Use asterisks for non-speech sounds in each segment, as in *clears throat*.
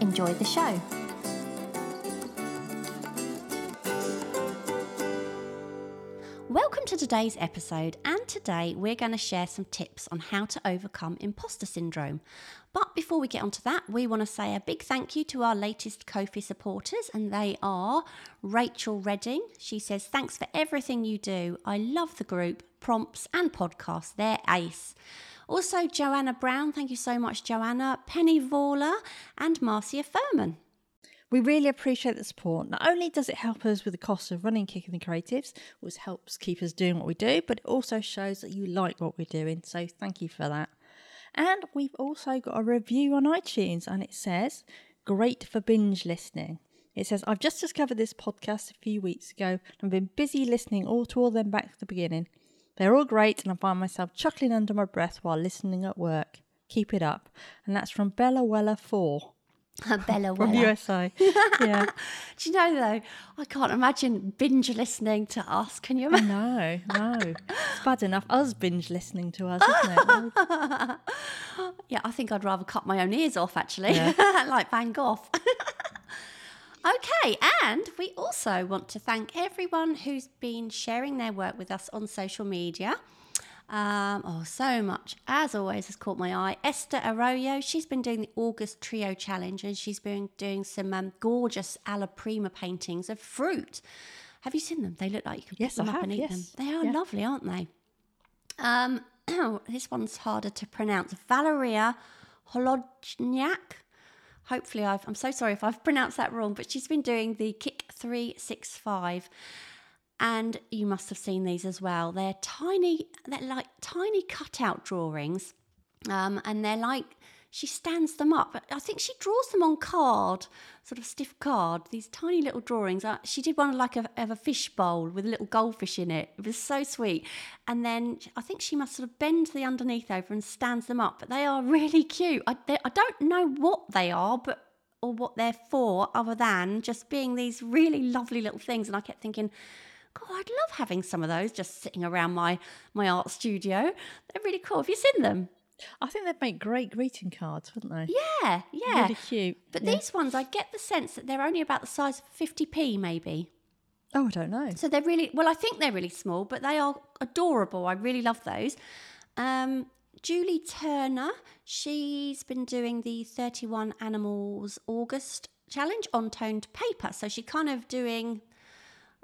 Enjoy the show. Welcome to today's episode, and today we're going to share some tips on how to overcome imposter syndrome. But before we get onto that, we want to say a big thank you to our latest Ko-fi supporters, and they are Rachel Redding. She says, Thanks for everything you do. I love the group, prompts, and podcasts. They're ace. Also, Joanna Brown, thank you so much, Joanna, Penny Vorler, and Marcia Furman. We really appreciate the support. Not only does it help us with the cost of running Kick in the Creatives, which helps keep us doing what we do, but it also shows that you like what we're doing. So thank you for that. And we've also got a review on iTunes, and it says, Great for binge listening. It says, I've just discovered this podcast a few weeks ago and I've been busy listening all to all them back to the beginning. They're all great, and I find myself chuckling under my breath while listening at work. Keep it up. And that's from Bella Weller 4 *laughs* Bella from Weller. USA. *laughs* yeah. Do you know though? I can't imagine binge listening to us. Can you imagine? know, no. It's bad enough us binge listening to us, isn't it? *laughs* Yeah, I think I'd rather cut my own ears off actually, Yeah. like Van Gogh. Okay, and we also want to thank everyone who's been sharing their work with us on social media. Um, oh, so much. As always, has caught my eye. Esther Arroyo, she's been doing the August Trio Challenge and she's been doing some um, gorgeous alla prima paintings of fruit. Have you seen them? They look like you could Yes, pick them I up have, and eat yes. them. They are Yeah. lovely, aren't they? Um, *clears throat* this one's harder to pronounce. Valeria Holodniak. Hopefully, I've, I'm so sorry if I've pronounced that wrong, but she's been doing the Kick 365. And you must have seen these as well. They're tiny, they're like tiny cutout drawings. Um, and they're like, she stands them up. I think she draws them on card, sort of stiff card, these tiny little drawings. Uh, She did one like a, of a fish bowl with a little goldfish in it. It was so sweet. And then I think she must sort of bend the underneath over and stands them up. But they are *laughs* really cute. I, they- I don't know what they are, but or what they're for, other than just being these really lovely little things. And I kept thinking, God, I'd love having some of those just sitting around my my art studio. They're really cool. Have you seen them? I think they'd make great greeting cards, wouldn't they? Yeah, yeah. Really cute. But Yeah. these ones, I get the sense that they're only about the size of 50p, maybe. Oh, I don't know. So they're really, well, I think they're really small, but they are adorable. I really love those. Um, Julie Turner, she's been doing the 31 Animals August challenge on toned paper. So she kind of doing,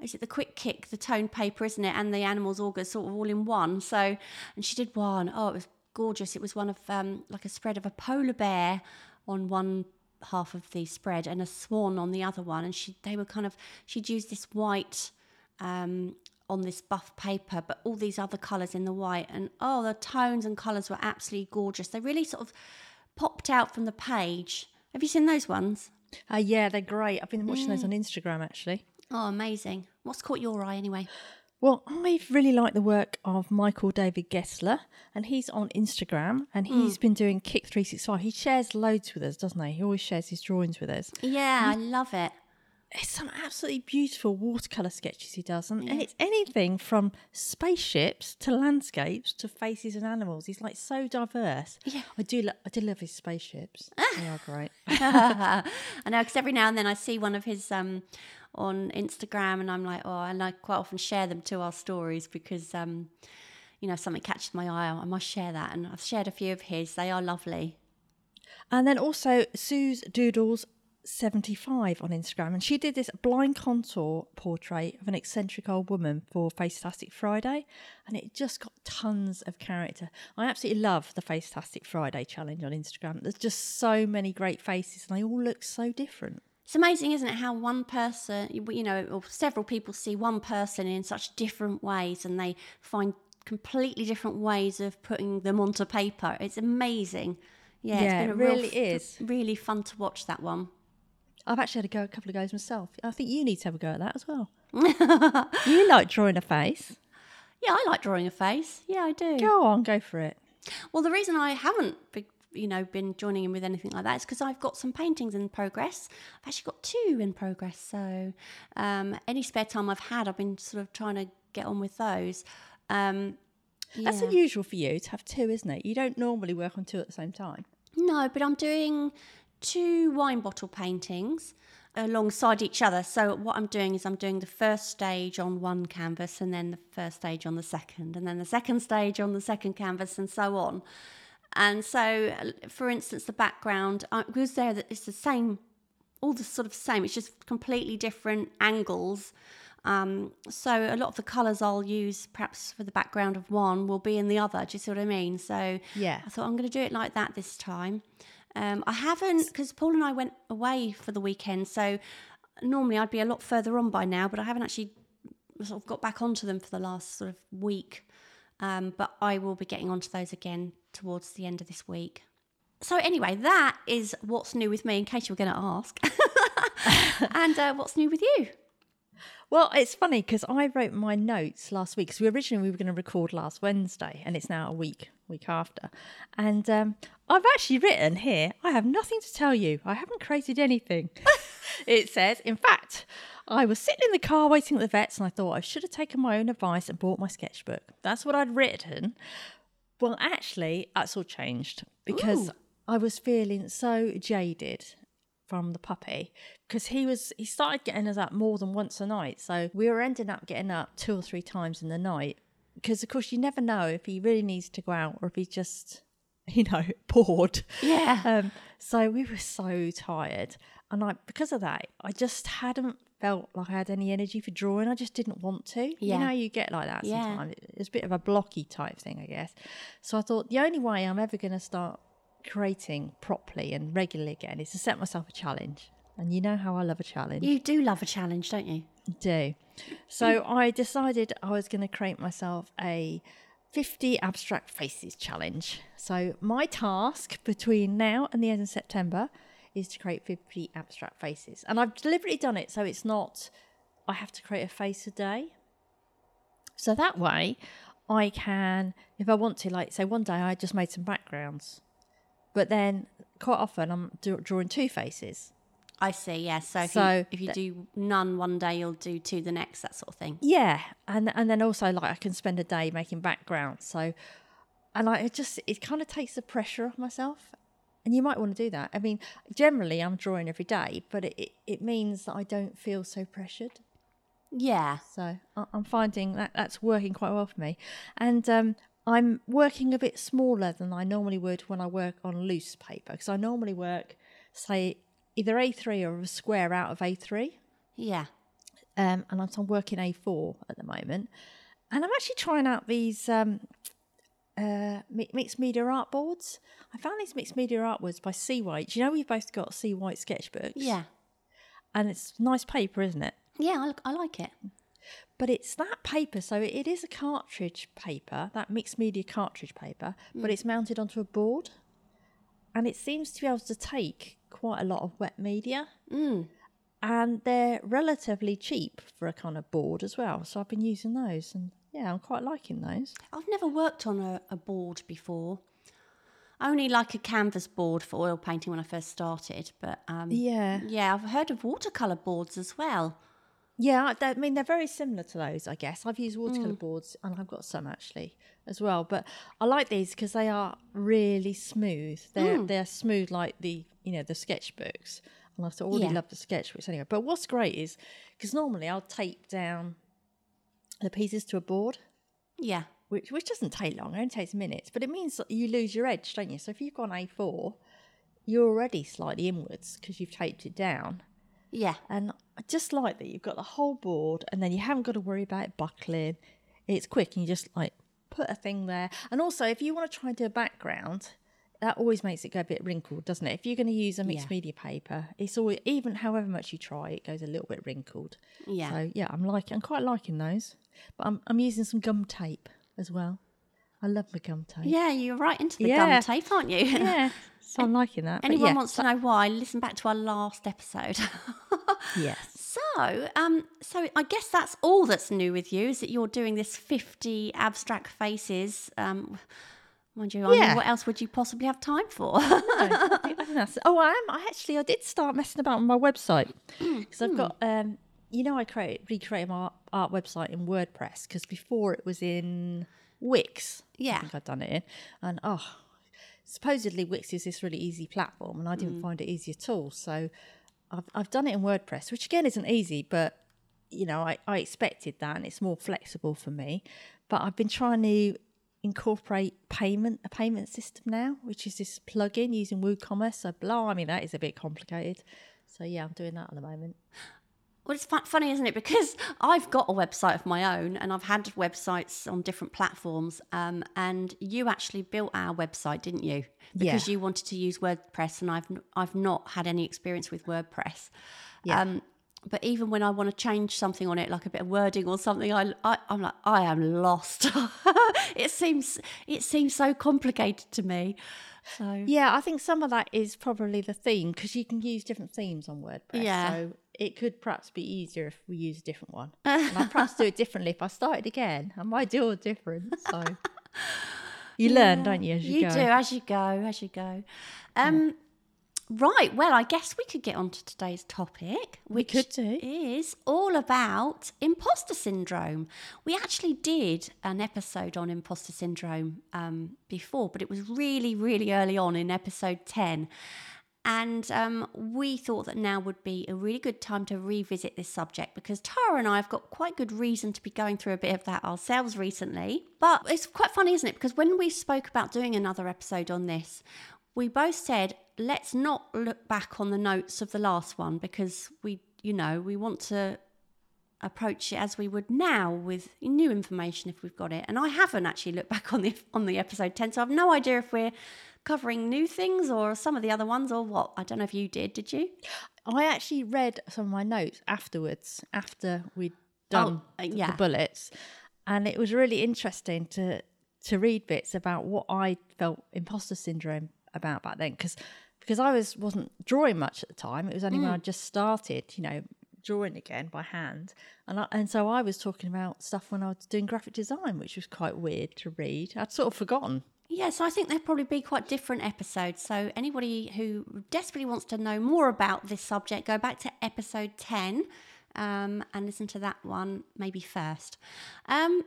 is it the quick kick, the toned paper, isn't it? And the Animals August sort of all in one. So, and she did one. Oh, it was gorgeous. It was one of um, like a spread of a polar bear on one half of the spread and a swan on the other one. And she, they were kind of, she'd used this white um, on this buff paper, but all these other colours in the white. And oh, the tones and colours were absolutely gorgeous. They really sort of popped out from the page. Have you seen those ones? Uh, yeah, they're great. I've been watching those Mm. on Instagram actually. Oh, amazing. What's caught your eye anyway? Well, I've really like the work of Michael David Gessler, and he's on Instagram and he's been doing Kick 365. He shares loads with us, doesn't he? He always shares his drawings with us. Yeah, I love it. It's some absolutely beautiful watercolour sketches he does, and, and it's anything from spaceships to landscapes to faces and animals. He's like so diverse. Yeah. I do. Lo- I do love his spaceships. *laughs* they are great. *laughs* I know because every now and then I see one of his um, on Instagram, and I'm like, oh, and I quite often share them to our stories because um, you know something catches my eye. I must share that, and I've shared a few of his. They are lovely. And then also Sue's Doodles 75 on Instagram, and she did this blind contour portrait of an eccentric old woman for Facetastic Friday, and it just got tons of character. I absolutely love the Facetastic Friday challenge on Instagram. There's just so many great faces, and they all look so different. It's amazing, isn't it, how one person, you know, or several people see one person in such different ways, and they find completely different ways of putting them onto paper. It's amazing. Yeah, Yeah, it's been a it real really f- is. really fun to watch that one. I've actually had a go a couple of goes myself. I think you need to have a go at that as well. *laughs* you like drawing a face. Yeah, I like drawing a face. Yeah, I do. Go on, go for it. Well, the reason I haven't, you know, been joining in with anything like that is because I've got some paintings in progress. I've actually got two in progress. So, um, any spare time I've had, I've been sort of trying to get on with those. Um, That's unusual for you to have two, isn't it? You don't normally work on two at the same time. No, but I'm doing two wine bottle paintings alongside each other. So what I'm doing is I'm doing the first stage on one canvas and then the first stage on the second and then the second stage on the second canvas and so on. And so for instance the background uh, because there that it's the same all the sort of same it's just completely different angles. Um, so a lot of the colours I'll use perhaps for the background of one will be in the other. Do you see what I mean? So Yeah. I thought I'm going to do it like that this time. Um, I haven't because Paul and I went away for the weekend, so normally I'd be a lot further on by now, but I haven't actually sort of got back onto them for the last sort of week. Um, but I will be getting onto those again towards the end of this week. So anyway, that is what's new with me. In case you were going to ask, *laughs* and uh, what's new with you? Well, it's funny because I wrote my notes last week. So we originally we were going to record last Wednesday, and it's now a week week after. And um, I've actually written here. I have nothing to tell you. I haven't created anything. *laughs* it says, in fact, I was sitting in the car waiting at the vets, and I thought I should have taken my own advice and bought my sketchbook. That's what I'd written. Well, actually, that's all changed because Ooh. I was feeling so jaded from the puppy because he was he started getting us up more than once a night so we were ending up getting up two or three times in the night because of course you never know if he really needs to go out or if he's just *laughs* you know *laughs* bored Yeah. um so we were so tired and i because of that i just hadn't felt like i had any energy for drawing i just didn't want to Yeah. you know you get like that Yeah. sometimes it's a bit of a blocky type thing i guess so i thought the only way i'm ever going to start creating properly and regularly again is to set myself a challenge. And you know how I love a challenge. You do love a challenge, don't you? do. So I decided I was going to create myself a 50 abstract faces challenge. So my task between now and the end of September is to create 50 abstract faces. And I've deliberately done it so it's not I have to create a face a day. So that way I can if I want to like say one day I just made some backgrounds. But then quite often I'm do- drawing two faces. I see. Yeah. So if So you, if you do none one day, you'll do two the next. That sort of thing. Yeah, and and then also like I can spend a day making backgrounds. So, and I it just it kind of takes the pressure off myself. And you might want to do that. I mean, generally I'm drawing every day, but it it, means that I don't feel so pressured. Yeah. So I'm finding that that's working quite well for me, and um, I'm working a bit smaller than I normally would when I work on loose paper because I normally work say either A3 or a square out of A3 Yeah. um, and I'm, so I'm working A4 at the moment. And I'm actually trying out these um, uh, mixed media art boards. I found these mixed media art boards by Seawhite. You know, we've both got Seawhite sketchbooks. Yeah. And it's nice paper, isn't it? Yeah. I, I like it. But it's that paper, so it is a cartridge paper, that mixed media cartridge paper, but it's mounted onto a board. And it seems to be able to take quite a lot of wet media. Mm. and they're relatively cheap for a kind of board as well. So I've been using those, and yeah, I'm quite liking those. I've never worked on a, a board before. Only like a canvas board for oil painting when I first started, but um, Yeah, yeah, I've heard of watercolor boards as well. yeah. I mean, they're very similar to those, I guess. I've used watercolor boards, and I've got some actually as well. But I like these because they are really smooth. They're they're smooth like the you know the sketchbooks. And I already Yeah. love the sketchbooks anyway. But what's great is because normally I'll tape down the pieces to a board. Yeah. which which doesn't take long, it only takes minutes, but it means that you lose your edge, don't you? So if you've got an A4, you're already slightly inwards because you've taped it down. Yeah. And I just like that you've got the whole board and then you haven't got to worry about it buckling. It's quick and you just like put a thing there. And also, if you want to try and do a background, that always makes it go a bit wrinkled, doesn't it? If you're going to use a mixed Yeah. media paper, it's always even however much you try, it goes a little bit wrinkled. Yeah. So yeah, I'm like I'm quite liking those, but I'm I'm using some gum tape as well. I love my gum tape. Yeah, you're right into the Yeah. gum tape, aren't you? Yeah. *laughs* So I'm liking that. Anyone yeah, wants to know why? Listen back to our last episode. *laughs* Yes. so, um, so I guess that's all that's new with you is that you're doing this 50 abstract faces. Um, mind you, I mean, what else would you possibly have time for? No, I think- I think that's- oh, I am. I actually, I did start messing about on my website mm, because I've hmm. got, um, you know, I create recreated my art, website in WordPress because before it was in Wix. Yeah. I think I'd done it in, and oh, supposedly Wix is this really easy platform, and I didn't mm. find it easy at all. So I've I've done it in WordPress, which again isn't easy, but you know, I, I expected that, and it's more flexible for me. But I've been trying to incorporate payment a payment system now, which is this plugin using WooCommerce. So blimey, that is a bit complicated. So yeah, I'm doing that at the moment. Well, it's fu- funny, isn't it? Because *laughs* I've got a website of my own, and I've had websites on different platforms. Um, and you actually built our website, didn't you? Because Yeah. you wanted to use WordPress, and I've I've not had any experience with WordPress. Yeah. Um, but even when I want to change something on it, like a bit of wording or something, I, I I'm like I am lost. *laughs* it seems it seems so complicated to me. So Yeah, I think some of that is probably the theme because you can use different themes on WordPress. Yeah. So it could perhaps be easier if we use a different one. *laughs* and I'd perhaps do it differently if I started again. I might do it different. So you learn, don't you, as you, You go? do as you go, as you go. Um, Right. Well, I guess we could get on to today's topic, which could do. is all about imposter syndrome. We actually did an episode on imposter syndrome um, before, but it was really, really early on in episode 10. And um, we thought that now would be a really good time to revisit this subject because Tara and I have got quite good reason to be going through a bit of that ourselves recently. But it's quite funny, isn't it? Because when we spoke about doing another episode on this, we both said, let's not look back on the notes of the last one because we, you know, we want to approach it as we would now with new information if we've got it. And I haven't actually looked back on the on the episode 10, so I've no idea if we're covering new things or some of the other ones or what. I don't know if you did, did you? I actually read some of my notes afterwards, after we'd done uh, the- yeah. the bullets, and it was really interesting to to read bits about what I felt imposter syndrome about back then, because because I was wasn't drawing much at the time. It was only when I just started, you know, drawing again by hand, and I, and so I was talking about stuff when I was doing graphic design, which was quite weird to read. I'd sort of forgotten. Yes, I think they'll probably be quite different episodes. So, anybody who desperately wants to know more about this subject, go back to episode 10 um, and listen to that one maybe first. Um,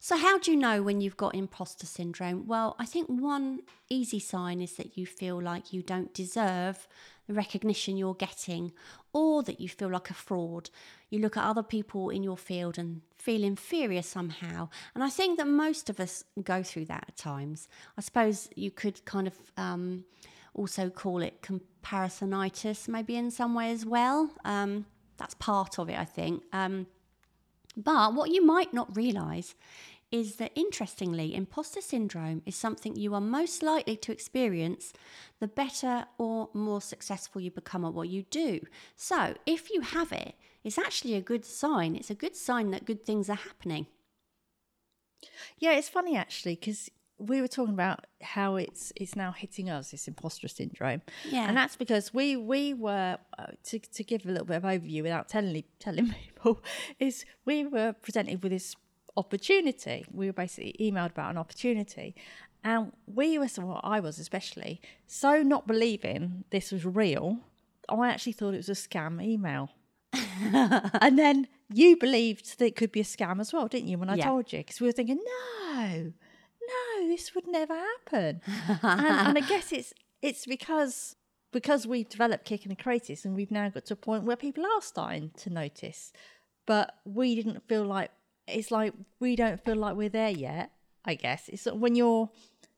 so, how do you know when you've got imposter syndrome? Well, I think one easy sign is that you feel like you don't deserve the recognition you're getting or that you feel like a fraud. You look at other people in your field and feel inferior somehow. And I think that most of us go through that at times. I suppose you could kind of um, also call it comparisonitis, maybe in some way as well. Um, that's part of it, I think. Um, but what you might not realise is that interestingly, imposter syndrome is something you are most likely to experience the better or more successful you become at what you do. So if you have it, it's actually a good sign. It's a good sign that good things are happening. Yeah, it's funny actually because we were talking about how it's it's now hitting us this imposter syndrome. Yeah. and that's because we we were uh, to to give a little bit of overview without telling telling *laughs* people is we were presented with this opportunity. We were basically emailed about an opportunity. And we were, well, I was especially, so not believing this was real, I actually thought it was a scam email. *laughs* and then you believed that it could be a scam as well, didn't you? When I Yeah. told you, because we were thinking, no, no, this would never happen. and, and I guess it's it's because because we've developed Kick in the Creatives and we've now got to a point where people are starting to notice, but we didn't feel like it's like we don't feel like we're there yet. I guess it's when you're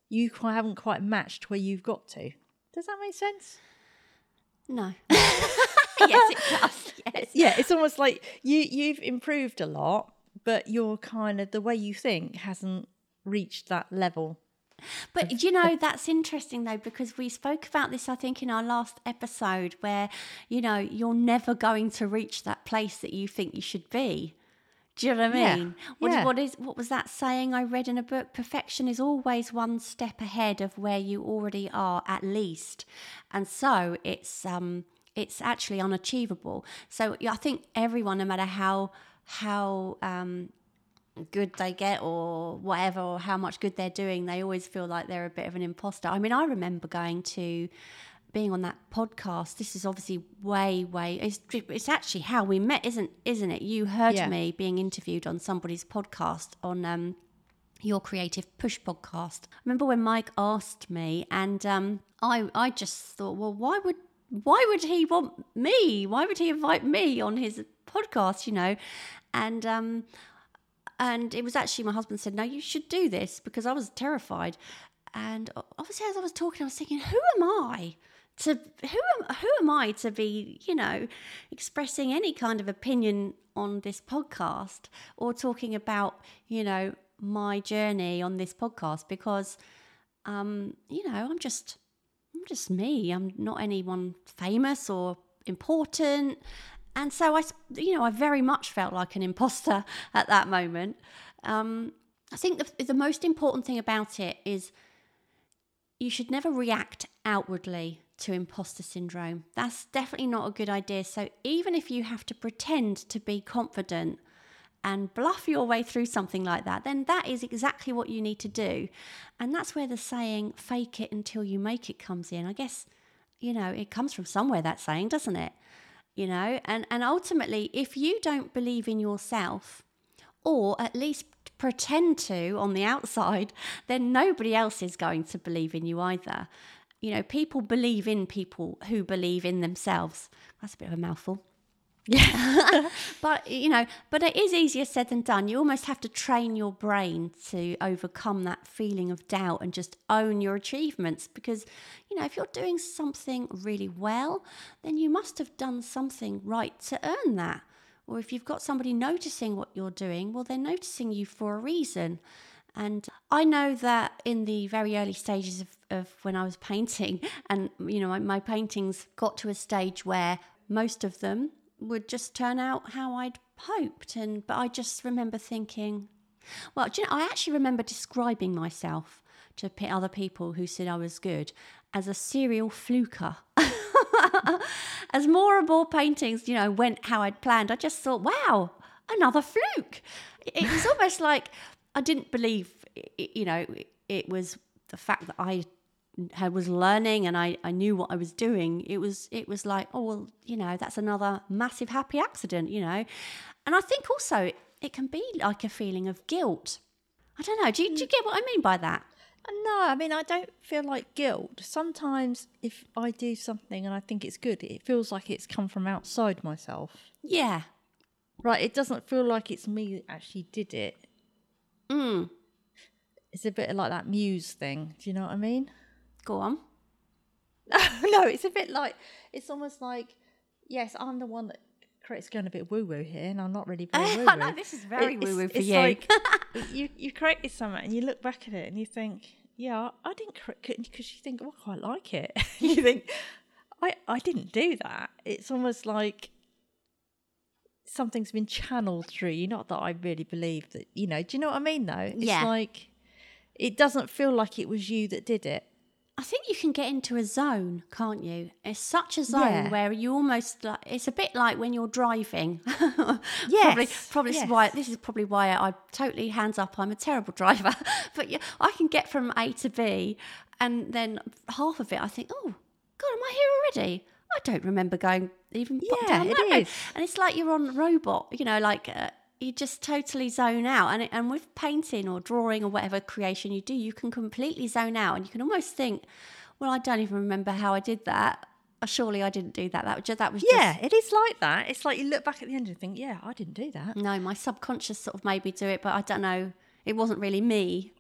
you haven't quite matched where you've got to. Does that make sense? No. *laughs* yes, it does. Yes. yeah, it's almost like you you've improved a lot, but you're kind of the way you think hasn't reached that level. But you know, that's interesting though, because we spoke about this, I think, in our last episode, where, you know, you're never going to reach that place that you think you should be. Do you know what I Yeah, mean? What, yeah. what is what was that saying I read in a book? Perfection is always one step ahead of where you already are, at least, and so it's um it's actually unachievable. So I think everyone, no matter how how um good they get or whatever or how much good they're doing they always feel like they're a bit of an imposter. I mean i remember going to being on that podcast. This is obviously way way it's, it's actually how we met isn't isn't it? You heard Yeah. me being interviewed on somebody's podcast on um your creative push podcast. I remember when mike asked me and um i i just thought well why would why would he want me? Why would he invite me on his podcast you know? And um and it was actually my husband said, "No, you should do this," because I was terrified. And obviously, as I was talking, I was thinking, "Who am I to who am who am I to be, you know, expressing any kind of opinion on this podcast or talking about, you know, my journey on this podcast? Because, um, you know, I'm just I'm just me. I'm not anyone famous or important. And so I, you know, I very much felt like an imposter *laughs* at that moment. Um, I think the, the most important thing about it is you should never react outwardly to imposter syndrome. That's definitely not a good idea. So even if you have to pretend to be confident and bluff your way through something like that, then that is exactly what you need to do. And that's where the saying, fake it until you make it comes in. I guess, you know, it comes from somewhere, that saying, doesn't it? You know, and, and ultimately, if you don't believe in yourself, or at least pretend to on the outside, *laughs* then nobody else is going to believe in you either. You know, people believe in people who believe in themselves. That's a bit of a mouthful. *laughs* but you know, but it is easier said than done. You almost have to train your brain to overcome that feeling of doubt and just own your achievements because you know, if you're doing something really well, then you must have done something right to earn that. Or if you've got somebody noticing what you're doing, well, they're noticing you for a reason. And I know that in the very early stages of, of when I was painting, *laughs* and you know, my, my paintings got to a stage where most of them would just turn out how I'd hoped. And but I just remember thinking, well, you know, I actually remember describing myself to other people who said I was good as a serial fluker. *laughs* as more and more paintings, you know, went how I'd planned, I just thought, wow, another fluke. It was almost like I didn't believe, you know, it was the fact that I had was learning and I, I knew what I was doing. It was it was like, oh well, you know, that's another massive happy accident, you know. And I think also it can be like a feeling of guilt. I don't know. Do you, do you get what I mean by that? Uh, No, I mean, I don't feel like guilt. Sometimes if I do something and I think it's good, it feels like it's come from outside myself. Yeah. Right, it doesn't feel like it's me that actually did it. Mm. It's a bit like that muse thing. Do you know what I mean? Go on. *laughs* no, it's a bit like, it's almost like, yes, I'm the one that creates going a bit woo woo here, and I'm not really very woo woo. this is very woo-woo for it's you. Like, *laughs* you you created something, and you look back at it, and you think, yeah, I didn't create it because you think, oh, I quite like it. *laughs* you think, I I didn't do that. It's almost like something's been channeled through you. Not that I really believe that. You know, do you know what I mean? Though it's Yeah. like it doesn't feel like it was you that did it. I think you can get into a zone, can't you? It's such a zone Yeah. where you almost like it's a bit like when you're driving. *laughs* probably, Yes, probably this is yes. why this is probably why I totally hands up. I'm a terrible *laughs* driver, but yeah, I can get from A to B, and then half of it I think, oh God, am I here already? I don't remember going even Yeah, down it road. is. And it's like you're on robot, you know, like uh, you just totally zone out. And it, and with painting or drawing or whatever creation you do, you can completely zone out, and you can almost think, well, I don't even remember how I did that. Uh, Surely I didn't do that. That was just, that was Yeah, it is like that. It's like you look back at the end and think, yeah, I didn't do that. no. My subconscious sort of made me do it, but I don't know. It wasn't really me.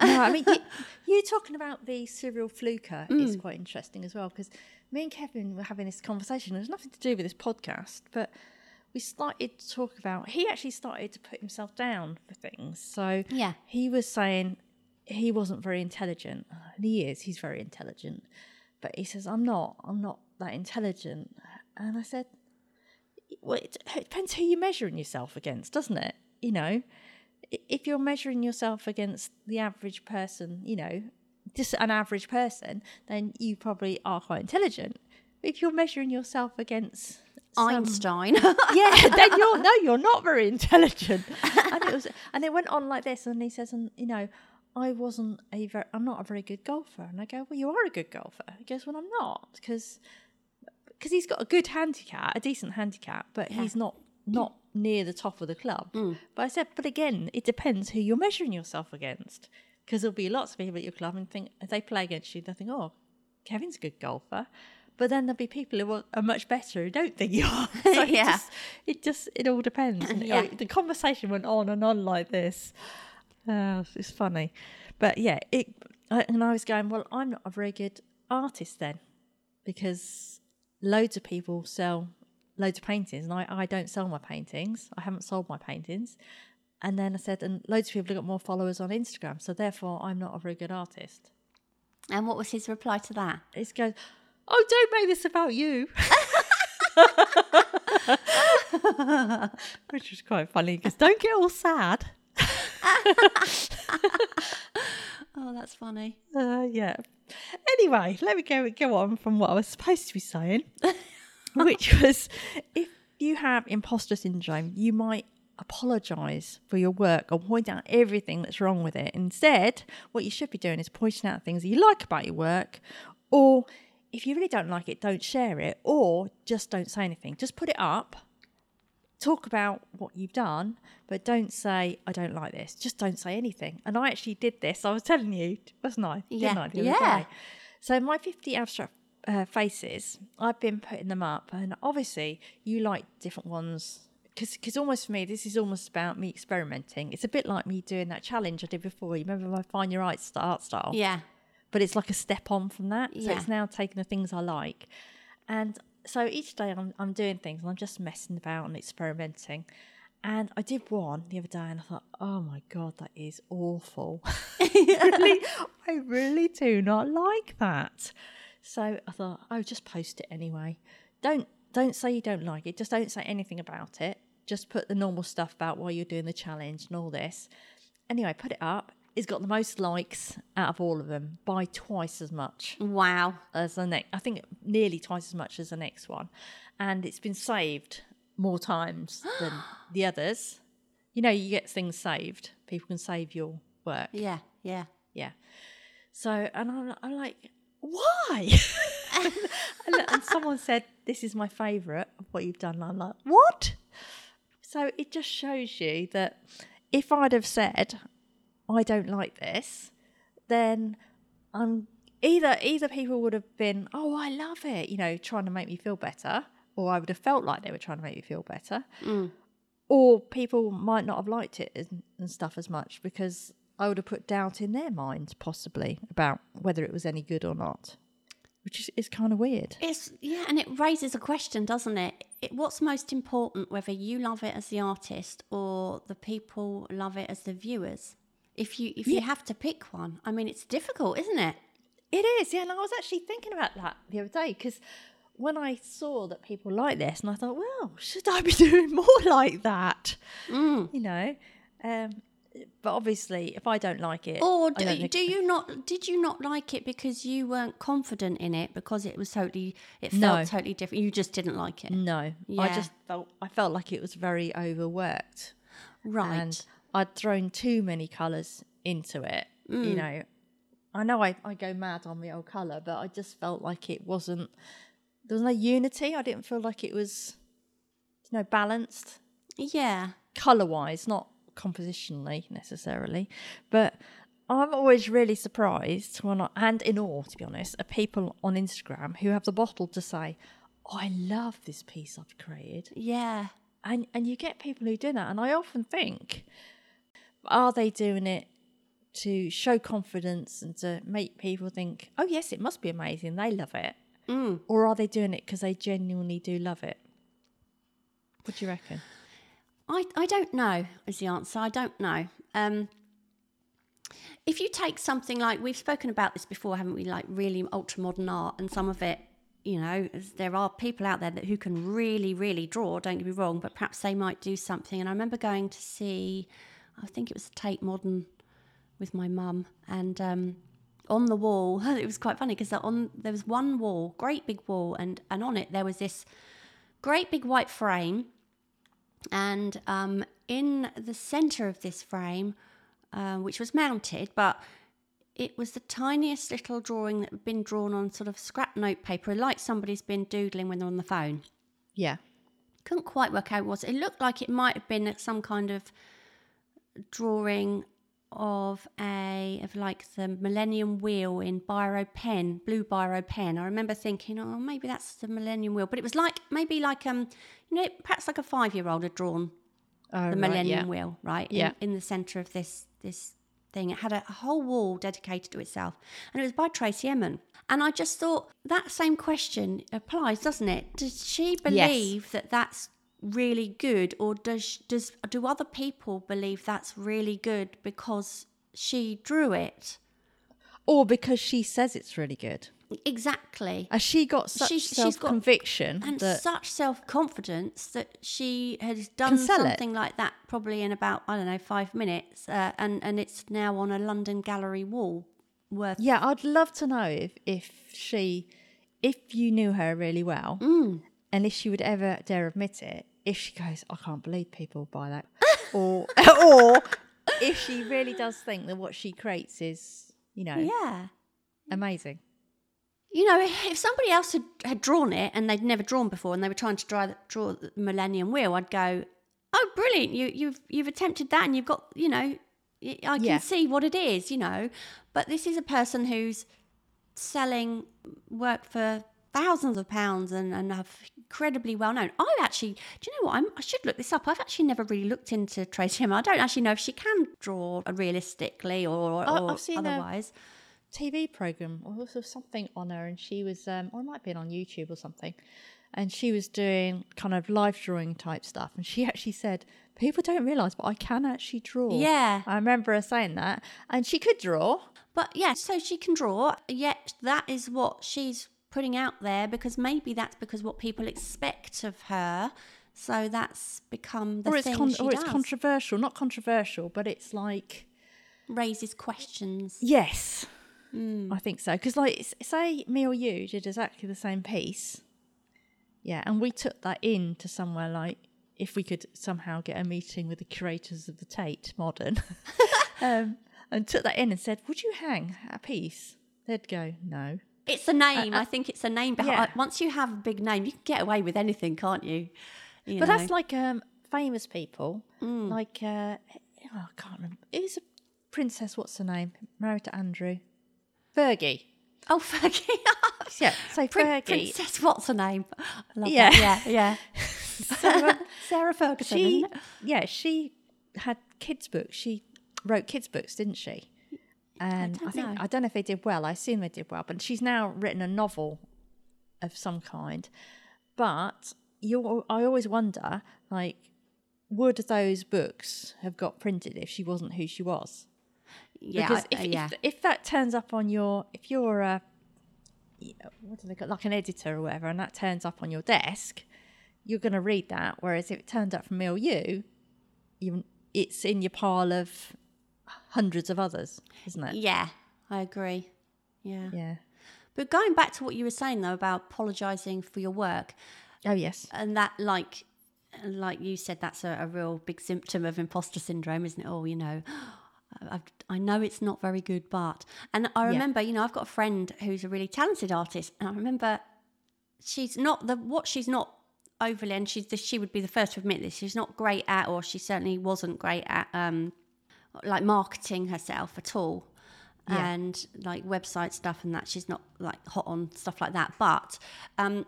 No, I mean, you, *laughs* you talking about the serial fluker Mm. is quite interesting as well because me and Kevin were having this conversation. It was nothing to do with this podcast, but we started to talk about. He actually started to put himself down for things. So Yeah. he was saying he wasn't very intelligent, and he is. He's very intelligent, but he says, "I'm not. I'm not that intelligent." And I said, "Well, it, it depends who you're measuring yourself against, doesn't it?" you know, if you're measuring yourself against the average person, you know, just an average person, then you probably are quite intelligent. If you're measuring yourself against Einstein. *laughs* yeah, then you're no, you're not very intelligent. And it was, *laughs* and it went on like this, and he says, and you know, I wasn't a very, I'm not a very good golfer, and I go, well, you are a good golfer. He goes, well, I'm not because because he's got a good handicap, a decent handicap, but he's not not near the top of the club. Mm. But I said, but again, it depends who you're measuring yourself against, because there'll be lots of people at your club and think if they play against you, they think, oh, Kevin's a good golfer. But then there'll be people who are, much better who don't think you are. *laughs* So it Yeah. just, it just, it all depends. Yeah. oh, the conversation went on and on like this. Oh, it's funny, but yeah, it. I, and I was going, well, I'm not a very good artist then, because loads of people sell loads of paintings, and I, I don't sell my paintings. I haven't sold my paintings. And then I said, and loads of people have got more followers on Instagram, so therefore I'm not a very good artist. and what was his reply to that? It goes, oh, don't make this about you. *laughs* Which was quite funny because don't get all sad. *laughs* Oh, that's funny. Uh, yeah. Anyway, let me go go on from what I was supposed to be saying, *laughs* which was if you have imposter syndrome, you might apologize for your work or point out everything that's wrong with it. Instead, what you should be doing is pointing out things that you like about your work, or if you really don't like it, don't share it, or just don't say anything. Just put it up. Talk about what you've done, but don't say, I don't like this. Just don't say anything. And I actually did this. I was telling you, wasn't I? Yeah. I? Yeah. So my 50 abstract uh, faces, I've been putting them up, and obviously you like different ones. Because almost for me, this is almost about me experimenting. It's a bit like me doing that challenge I did before. You remember my Find Your st- art style? Yeah. But it's like a step on from that. So Yeah. it's now taking the things I like. And so each day I'm, I'm doing things and I'm just messing about and experimenting. And I did one the other day and I thought, oh my God, that is awful. *laughs* really, *laughs* I really do not like that. So I thought, oh, just post it anyway. Don't don't say you don't like it. Just don't say anything about it. Just put the normal stuff about why you're doing the challenge and all this. Anyway, put it up. It's got the most likes out of all of them by twice as much Wow. as the next. I think nearly twice as much as the next one, and it's been saved more times *gasps* than the others. You know, you get things saved. People can save your work. Yeah. Yeah. Yeah. So, and I'm, I'm like, why? *laughs* *laughs* and, and someone said, this is my favourite of what you've done. And I'm like, what? So it just shows you that if I'd have said, I don't like this, then I'm either either people would have been, oh, I love it, you know, trying to make me feel better, or I would have felt like they were trying to make me feel better, mm. or people might not have liked it and, and stuff as much because I would have put doubt in their minds possibly about whether it was any good or not, which is, is kind of weird. It's yeah, and it raises a question, doesn't it? it? What's most important, whether you love it as the artist or the people love it as the viewers? If you if you have to pick one, I mean, it's difficult, isn't it? It is, yeah. And I was actually thinking about that the other day because when I saw that people like this, and I thought, well, should I be *laughs* doing more like that? You know, um, but obviously, if I don't like it, Or do, don't do you not? Did you not like it because you weren't confident in it because it was totally it felt No. totally different? You just didn't like it, no, I just felt I felt like it was very overworked. right? and I'd thrown too many colours into it. Mm. You know, I know I, I go mad on the old colour, but I just felt like it wasn't. There was no unity. I didn't feel like it was, you know, balanced yeah, colour wise, not compositionally necessarily. But I'm always really surprised when I, and in awe, to be honest, of people on Instagram who have the bottle to say, oh, I love this piece I've created yeah, and and you get people who do that and i often think are they doing it to show confidence and to make people think oh yes it must be amazing they love it Mm. or are they doing it because they genuinely do love it what do you reckon I, I don't know is the answer. I don't know. Um, if you take something like we've spoken about this before, haven't we? Like really ultra modern art, and some of it you know, there are people out there that who can really, really draw. Don't get me wrong, but perhaps they might do something. And I remember going to see, I think it was Tate Modern with my mum, and um, on the wall, *laughs* it was quite funny because on there was one wall, great big wall, and and on it there was this great big white frame, and um, in the centre of this frame, uh, which was mounted, but it was the tiniest little drawing that had been drawn on sort of scrap note paper, like somebody's been doodling when they're on the phone. Yeah. Couldn't quite work out what it was. It looked like it might have been some kind of drawing of a of like the Millennium Wheel in biro pen, blue biro pen. I remember thinking, oh, maybe that's the Millennium Wheel, but it was like maybe like um, you know, perhaps like a five year old had drawn Oh, the right, Millennium yeah. Wheel, right? Yeah. In, in the centre of this this thing. It had a, a whole wall dedicated to itself. And it was by Tracey Emin. And I just thought that same question applies, doesn't it? Does she believe that that's really good or does does do other people believe that's really good because she drew it? Or because she says it's really good. Exactly. Has she got such got- self conviction and such self confidence that she has done sell it. something like that probably in about I don't know five minutes, uh, and and it's now on a London gallery wall worth. Yeah, I'd love to know if if she, if you knew her really well, Mm. and if she would ever dare admit it, if she goes, I can't believe people buy that, *laughs* or or if she really does think that what she creates is, you know, Yeah. amazing. You know, if somebody else had, had drawn it and they'd never drawn before and they were trying to draw, draw the Millennium Wheel, I'd go, "Oh, brilliant! You, you've you've attempted that and you've got, you know, I can Yeah. see what it is, you know." But this is a person who's selling work for thousands of pounds and and are incredibly well known. I actually, do you know what? I'm, I should look this up. I've actually never really looked into Tracey Emin. I don't actually know if she can draw realistically or, or I've seen her- otherwise. TV program or something on her, and she was, um, or it might have been on YouTube or something, and she was doing kind of live drawing type stuff, and she *laughs* actually said, "People don't realise, but I can actually draw." Yeah. I remember her saying that, and she could draw. But yeah, so she can draw, yet that is what she's putting out there because maybe that's because what people expect of her. So that's become the or it's thing con- or it's controversial, not controversial, but it's like Raises questions. yes, Hmm. I think so. Because like, say me or you did exactly the same piece, yeah, and we took that in to somewhere like if we could somehow get a meeting with the curators of the Tate Modern, *laughs* um, and took that in and said, "Would you hang a piece?" They'd go, "No." It's a name. I think it's a name behind. Uh, yeah. Once you have a big name, you can get away with anything, can't you? You But know. that's like um, famous people, Hmm. like uh, oh, I can't remember. It was a princess. What's her name? Married to Andrew. Fergie. oh, *laughs* Fergie. Yeah, so Prin- Fergie. Princess, what's her name? I love Yeah. that. yeah, yeah. *laughs* Um, Sarah Ferguson. she, isn't it? yeah, she had kids books. She wrote kids books, didn't she? And I, don't think know. I don't know if they did well. I assume they did well, but she's now written a novel of some kind. But you, I always wonder, like, would those books have got printed if she wasn't who she was? Yeah, because I- if, uh, yeah. if if that turns up on your if you're a what do they call like an editor or whatever, and that turns up on your desk, you're going to read that. Whereas if it turns up from me or you, you it's in your pile of hundreds of others, isn't it? yeah, I agree. Yeah. Yeah. But going back to what you were saying though about apologising for your work, Oh yes. and that like like you said that's a, a real big symptom of imposter syndrome isn't it oh you know *gasps* I've, i know it's not very good but and i remember you know i've got a friend who's a really talented artist and i remember she's not the what she's not overly and she's the, she would be the first to admit this she's not great at or she certainly wasn't great at um like marketing herself at all Yeah. and like website stuff and that she's not like hot on stuff like that but um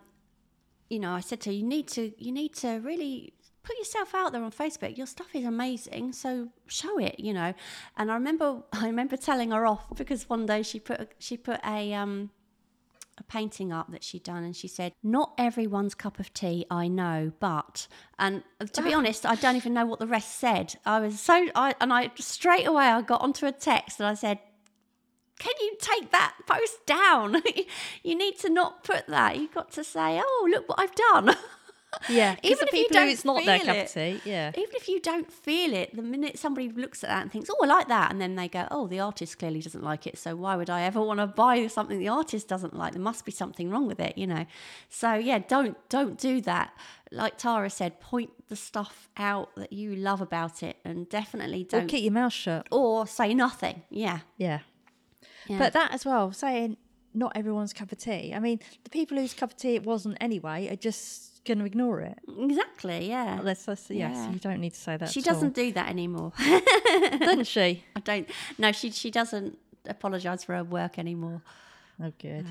you know, I said to her, you need to, you need to really put yourself out there on Facebook. Your stuff is amazing, so show it. You know, and I remember, *laughs* I remember telling her off because one day she put, she put a, um, a painting up that she'd done, and she said, "Not everyone's cup of tea, I know, but." And to be ah. honest, I don't even know what the rest said. I was so, I and I straight away I got onto a text and I said, can you take that post down? *laughs* you need to not put that. You've got to say, oh, look what I've done. *laughs* Yeah, Even if you don't it's not their feel cup it. of tea. Yeah, Even if you don't feel it, the minute somebody looks at that and thinks, oh, I like that, and then they go, oh, the artist clearly doesn't like it, so why would I ever want to buy something the artist doesn't like? There must be something wrong with it, you know. So yeah, don't don't do that. Like Tara said, point the stuff out that you love about it, and definitely don't keep your mouth shut. or say nothing. Yeah. Yeah. Yeah. But that as well, saying not everyone's cup of tea. I mean, the people whose cup of tea it wasn't anyway are just going to ignore it. Exactly. Yeah. Let's, let's, yes, Yeah. you don't need to say that. She doesn't do that anymore. *laughs* doesn't she? I don't. No, she she doesn't apologise for her work anymore. Oh, good.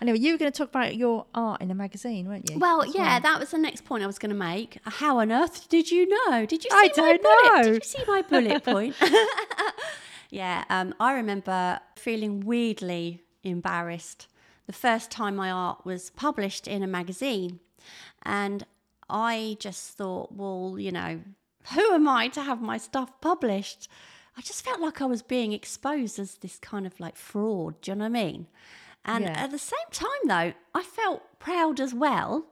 Anyway, you were going to talk about your art in a magazine, weren't you? Well, As yeah, that was the next point I was going to make. How on earth did you know? Did you see I my don't bullet? know. Did you see my bullet *laughs* point? *laughs* yeah, um, I remember feeling weirdly embarrassed the first time my art was published in a magazine, and I just thought, well, you know, who am I to have my stuff published? I just felt like I was being exposed as this kind of like fraud. Do you know what I mean? And Yeah. at the same time, though, I felt proud as well.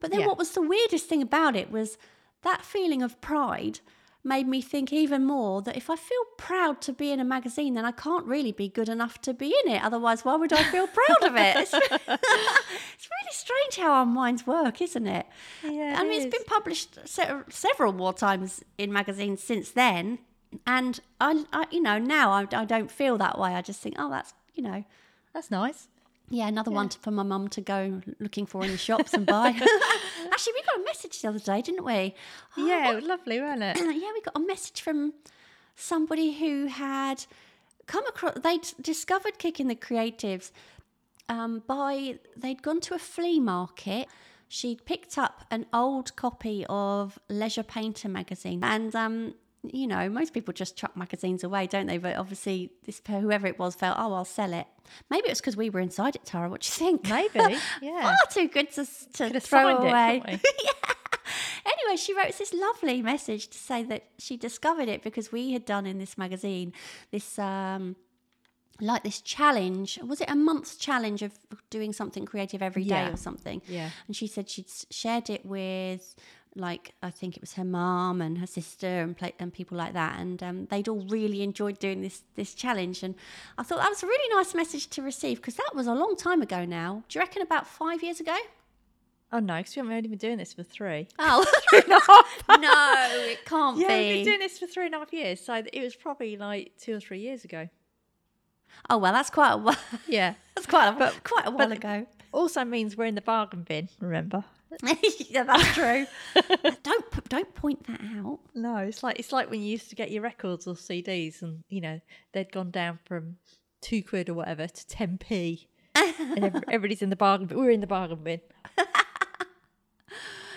But then Yeah. what was the weirdest thing about it was that feeling of pride made me think even more that if I feel proud to be in a magazine, then I can't really be good enough to be in it. Otherwise, why would I feel proud of it? It's, *laughs* it's really strange how our minds work, isn't it? Yeah, it I mean, is. it's been published se- several more times in magazines since then. And I, I you know, now I, I don't feel that way. I just think, oh, that's, you know, That's nice. Yeah, another one to, for my mum to go looking for in the shops and buy. *laughs* *laughs* Actually, we got a message the other day, didn't we? Oh, yeah, was lovely, wasn't it? *clears throat* yeah, we got a message from somebody who had come across, they'd discovered Kick in the Creatives um, by, they'd gone to a flea market. She'd picked up an old copy of Leisure Painter magazine. And, um, you know, most people just chuck magazines away, don't they? But obviously, this whoever it was felt, oh, I'll sell it. Maybe it's because we were inside it, Tara. What do you think? Maybe, *laughs* yeah. Far too good to, to throw signed it, away. couldn't? *laughs* Anyway, she wrote this lovely message to say that she discovered it because we had done in this magazine this um like this challenge. Was it a month's challenge of doing something creative every day Yeah. or something? Yeah. And she said she'd shared it with like I think it was her mum and her sister and play, and people like that, and um, they'd all really enjoyed doing this this challenge. And I thought that was a really nice message to receive because that was a long time ago now. Do you reckon about five years ago? Oh no, because we haven't only been doing this for three. *laughs* Oh *laughs* *laughs* no, it can't Yeah, be. we've been doing this for three and a half years, so it was probably like two or three years ago. Oh well, that's quite a while. Yeah. That's quite a, But- quite a while ago. Also means we're in the bargain bin. Remember? *laughs* yeah, that's true. *laughs* don't don't point that out. No, it's like it's like when you used to get your records or CDs, and you know they'd gone down from two quid or whatever to ten p, and ev- *laughs* everybody's in the bargain. But We're in the bargain bin.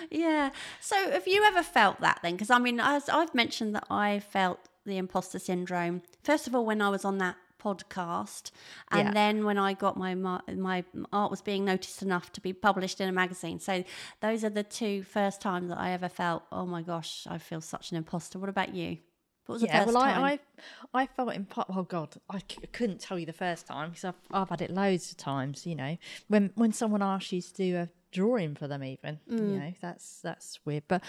Yeah. So have you ever felt that then? Because I mean, as I've mentioned that I felt the imposter syndrome. First of all, when I was on that podcast, and Yeah. then when I got my my art was being noticed enough to be published in a magazine. So those are the two first times that I ever felt. Oh my gosh, I feel such an imposter. What about you? What was the yeah, first well, time? I, I I felt in part. Oh God, I c- couldn't tell you the first time because I've I've had it loads of times. You know, when when someone asks you to do a drawing for them, even you mm. know that's that's weird. But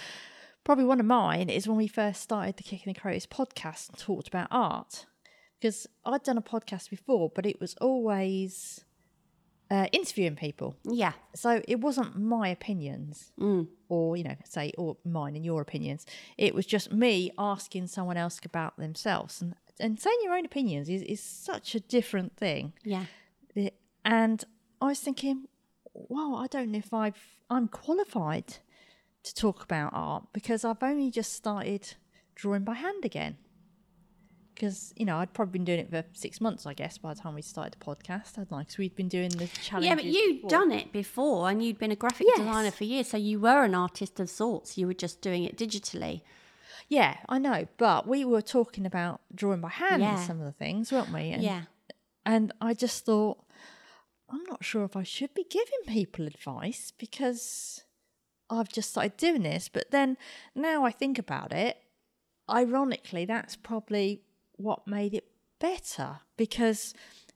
probably one of mine is when we first started the Kick in the Creatives podcast and talked about art because I'd done a podcast before, but it was always uh, interviewing people. yeah. So it wasn't my opinions, or you know, say, or mine and your opinions. It was just me asking someone else about themselves, and and saying your own opinions is is such a different thing. Yeah. It- And I was thinking, wow, I don't know if I've I'm qualified to talk about art because I've only just started drawing by hand again. Because you know I'd probably been doing it for six months, I guess, by the time we started the podcast. I'd like, because we'd been doing the challenge. Yeah, but you'd done it before and you'd been a graphic Yes. designer for years, so you were an artist of sorts. You were just doing it digitally. Yeah, I know, but we were talking about drawing by hand Yeah. and some of the things, weren't we? And, yeah. And I just thought, I'm not sure if I should be giving people advice because I've just started doing this. But then now I think about it, ironically, that's probably what made it better because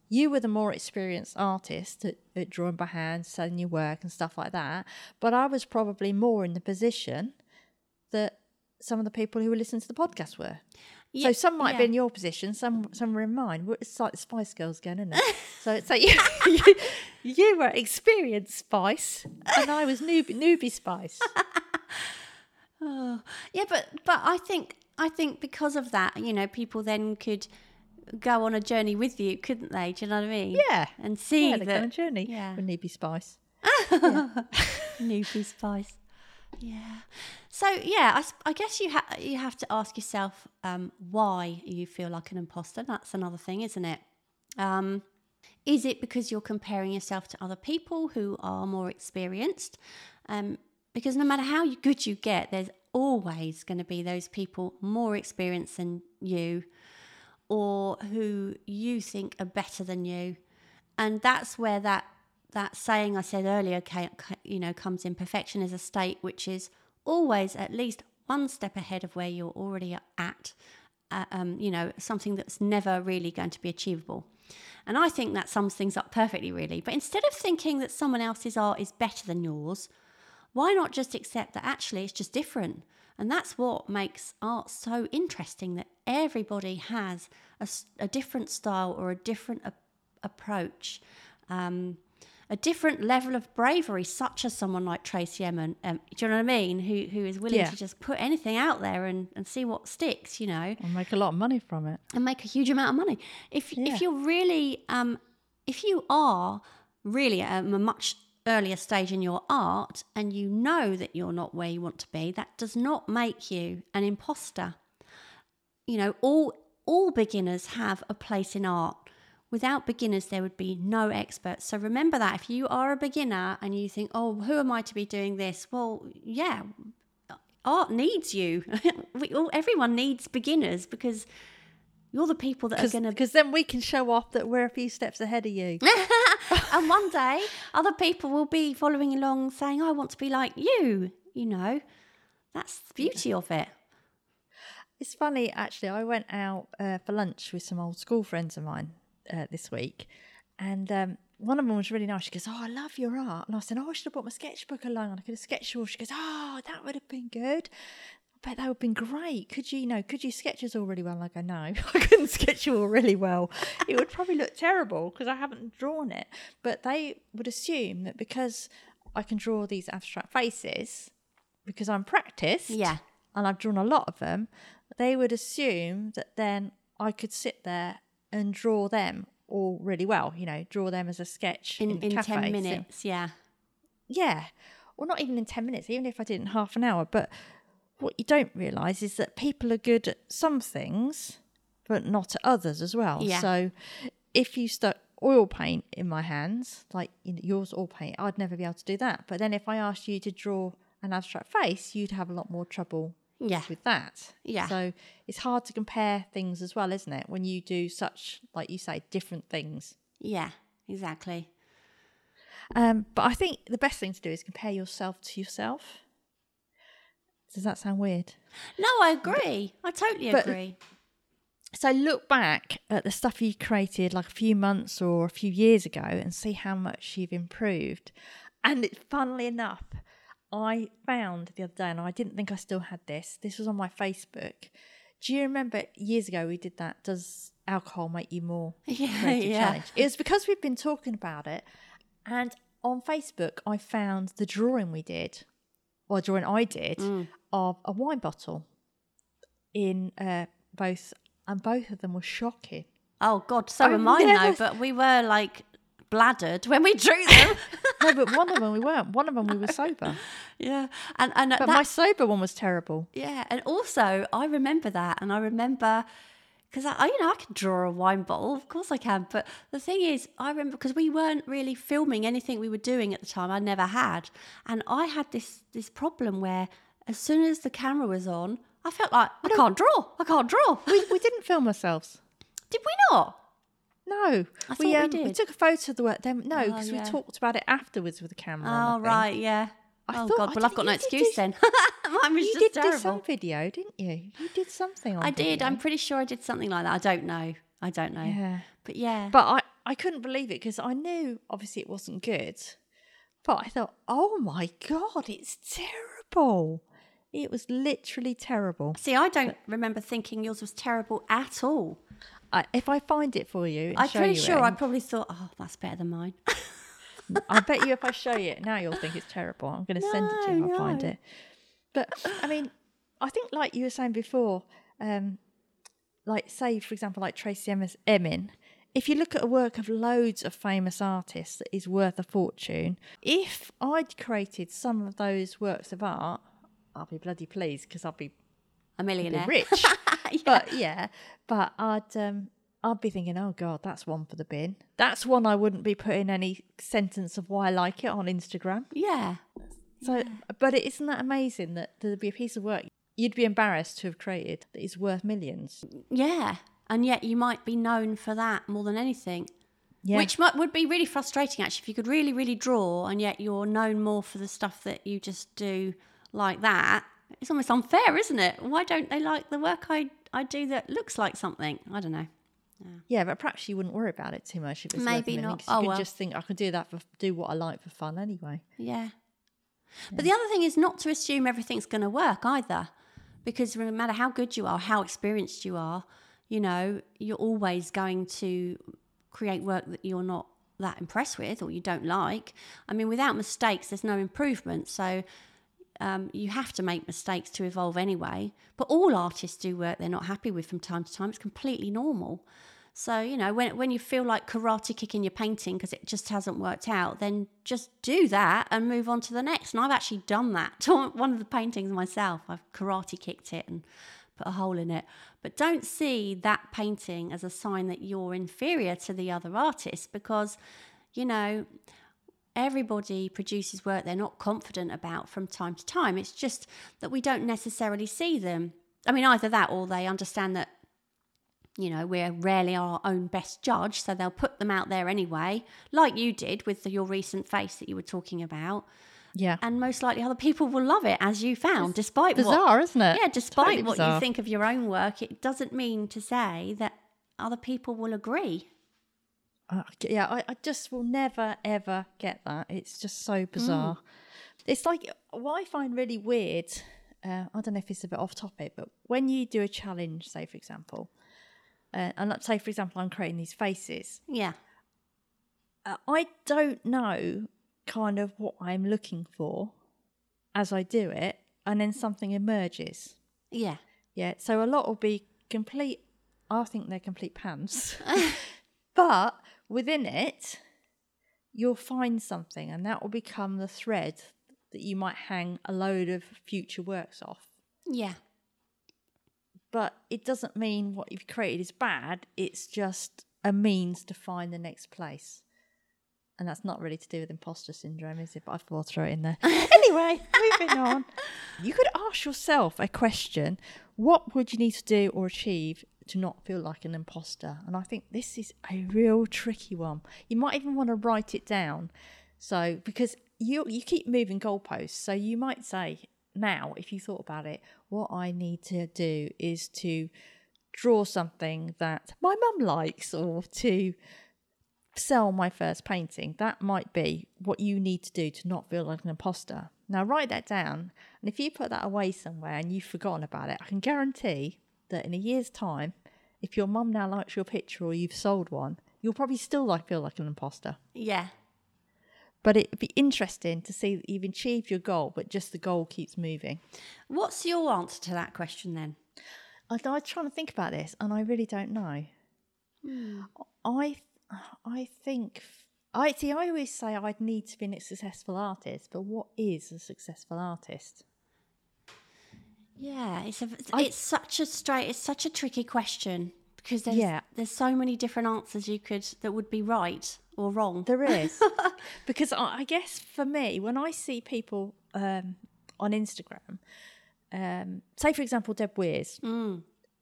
you were the more experienced artist at, at drawing by hand, selling your work and stuff like that. But I was probably more in the position that some of the people who were listening to the podcast were. so some might yeah. be in your position, some some were in mine. It's like the Spice Girls again, isn't it? *laughs* so it's like you, *laughs* you, you were experienced Spice, and I was newbie, newbie Spice. *laughs* Oh, yeah, but but I think I think because of that, you know, people then could go on a journey with you, couldn't they? Do you know what I mean? Yeah. and see Yeah, that kind of journey yeah. with newbie Spice. *laughs* newbie spice. Yeah. So yeah, I guess you ha- you have to ask yourself um, why you feel like an imposter. That's another thing, isn't it? Um, is it because you're comparing yourself to other people who are more experienced? Um, because no matter how good you get, there's always going to be those people more experienced than you, or who you think are better than you, and that's where that that saying I said earlier, you know, comes in. Perfection is a state which is always at least one step ahead of where you're already at. Uh, um, you know, something that's never really going to be achievable. And I think that sums things up perfectly, really. But instead of thinking that someone else's art is better than yours, why not just accept that actually it's just different? And that's what makes art so interesting that everybody has a, a different style or a different a- approach, um, a different level of bravery, such as someone like Tracey Emin. Um, do you know what I mean? Who, who is willing Yeah. to just put anything out there and, and see what sticks, you know? I'll make a lot of money from it. and make a huge amount of money. If Yeah. if you're really um, if you are really at a much earlier stage in your art and you know that you're not where you want to be, that does not make you an imposter. You know, all all beginners have a place in art. Without beginners, there would be no experts. So remember that if you are a beginner and you think, "Oh, who am I to be doing this?" Well, yeah, art needs you. *laughs* we, all, everyone needs beginners because you're the people that are going to. Because then we can show off that we're a few steps ahead of you. *laughs* *laughs* and one day, other people will be following along saying, I want to be like you. You know, that's the beauty of it. It's funny, actually. I went out uh, for lunch with some old school friends of mine uh, this week, and um, one of them was really nice. She goes, "Oh, I love your art," and I said, "Oh, I should have brought my sketchbook along, and I could have sketched you." all." She goes, "Oh, that would have been good." That would have been great. Could you, you know, could you sketch us all really well? And I go, no, *laughs* I couldn't sketch you all really well. It would probably look terrible because I haven't drawn it. But they would assume that because I can draw these abstract faces, because I'm practiced, Yeah. and I've drawn a lot of them, they would assume that then I could sit there and draw them all really well. You know, draw them as a sketch in, In, in cafe. 10 So- minutes. Yeah. yeah, well, not even in ten minutes. Even if I did in half an hour, but what you don't realise is that people are good at some things, but not at others as well. Yeah. So if you stuck oil paint in my hands, like you know, yours oil paint, I'd never be able to do that. But then if I asked you to draw an abstract face, you'd have a lot more trouble Yeah. with that. Yeah. So it's hard to compare things as well, isn't it? When you do such, like you say, different things. Yeah. Exactly. Um, but I think the best thing to do is compare yourself to yourself. Does that sound weird? No, I agree. I totally But- agree. So look back at the stuff you created like a few months or a few years ago and see how much you've improved. And it's funnily enough, I found the other day, and I didn't think I still had this. This was on my Facebook. Do you remember years ago we did that? Does alcohol make you more *laughs* Yeah, yeah. challenge? It was because we've been talking about it, and on Facebook I found the drawing we did, or drawing I did, Mm. of a wine bottle in uh, both, and both of them were shocking. Oh, God. So I've am I, though. But we were like bladdered when we drew *laughs* them. No, but one of them we weren't. One of them we were sober. *laughs* yeah. And, and But that, my sober one was terrible. Yeah, and also I remember that, and I remember because I, I, you know, I can draw a wine bottle, of course I can. But the thing is, I remember because we weren't really filming anything we were doing at the time. I never had, and I had this this problem where as soon as the camera was on, I felt like I can't draw. I can't draw. *laughs* We, we didn't film ourselves. Did we not? No, I we um, did. took a photo of the work. Then no, Oh, because yeah. we talked about it afterwards with the camera. Oh think. right, yeah. I oh thought- god, well I've got no did excuse do- then. *laughs* Mine was You just did do terrible. some video, didn't you? You did something. I did. video. I'm pretty sure I did something like that. I don't know. I don't know. Yeah. But yeah. But I, I couldn't believe it because I knew obviously it wasn't good, but I thought, oh my god, it's terrible. It was literally terrible. See, I don't remember thinking yours was terrible at all. I, if I find it for you, I'm pretty sure it, I probably thought, oh, that's better than mine. *laughs* I bet you if I show you it now, you'll think it's terrible. I'm going to send it to you. No, I'll find it. But I mean, I think like you were saying before, um, like say for example, like Tracey Emin. If you look at a work of loads of famous artists that is worth a fortune, if I'd created some of those works of art, I'll be bloody pleased because I'll be A millionaire. rich. *laughs* But yeah, but I'd um I'd be thinking, oh god, that's one for the bin. That's one I wouldn't be putting any sentence of why I like it on Instagram. Yeah. So, but it isn't that amazing that there'd be a piece of work you'd be embarrassed to have created that is worth millions. Yeah. And yet you might be known for that more than anything. Yeah, Which might, would be really frustrating, actually, if you could really, really draw and yet you're known more for the stuff that you just do like that. It's almost unfair, isn't it? Why don't they like the work I, I do that looks like something? I don't know. Yeah, but perhaps you wouldn't worry about it too much if it's Maybe not. You Oh, could well. just think I could do that for do what I like for fun anyway. Yeah. But the other thing is not to assume everything's going to work either. Because no matter how good you are, how experienced you are, you know, you're always going to create work that you're not that impressed with or you don't like. I mean, without mistakes, there's no improvement. So um, you have to make mistakes to evolve anyway. But all artists do work they're not happy with from time to time. It's completely normal. So, you know, when, when you feel like karate kicking your painting because it just hasn't worked out, then just do that and move on to the next. And I've actually done that *laughs* to one of the paintings myself. I've karate kicked it and put a hole in it. But don't see that painting as a sign that you're inferior to the other artists because, you know, everybody produces work they're not confident about from time to time. It's just that we don't necessarily see them. I mean, either that or they understand that, you know, we're rarely our own best judge, so they'll put them out there anyway, like you did with the, your recent face that you were talking about. Yeah, And most likely other people will love it as you found, despite what bizarre, isn't it? yeah, despite Totally what you think of your own work, it doesn't mean to say that other people will agree. Uh, yeah, I, I just will never ever get that. It's just so bizarre. It's like what I find really weird. Uh, I don't know if it's a bit off topic, but when you do a challenge, say for example, uh, and let's say for example, I'm creating these faces. Yeah. Uh, I don't know kind of what I'm looking for as I do it, and then something emerges. Yeah. Yeah, so a lot will be complete. I think they're complete pants, *laughs* *laughs* but within it, you'll find something, and that will become the thread that you might hang a load of future works off. Yeah. But it doesn't mean what you've created is bad. It's just a means to find the next place. And that's not really to do with imposter syndrome, is it? But I thought I'd throw it in there. *laughs* anyway, moving on. You could ask yourself a question what would you need to do or achieve to not feel like an imposter? And I think this is a real tricky one. You might even want to write it down. So, because you, you keep moving goalposts. So, you might say, now, if you thought about it, what I need to do is to draw something that my mum likes or to sell my first painting. That might be what you need to do to not feel like an imposter. Now, write that down. And if you put that away somewhere and you've forgotten about it, I can guarantee that in a year's time, if your mum now likes your picture or you've sold one, you'll probably still like feel like an imposter. Yeah. But it'd be interesting to see that you've achieved your goal, but just the goal keeps moving. What's your answer to that question then? I, I was trying to think about this, and I really don't know. Hmm. I, I think I see. I always say I'd need to be a successful artist, but what is a successful artist? Yeah, it's a, I- it's such a straight, it's such a tricky question because there's Yeah. there's so many different answers you could that would be right or wrong. There is, *laughs* because I, I guess for me, when I see people um, on Instagram, um, say for example Deb Weirs,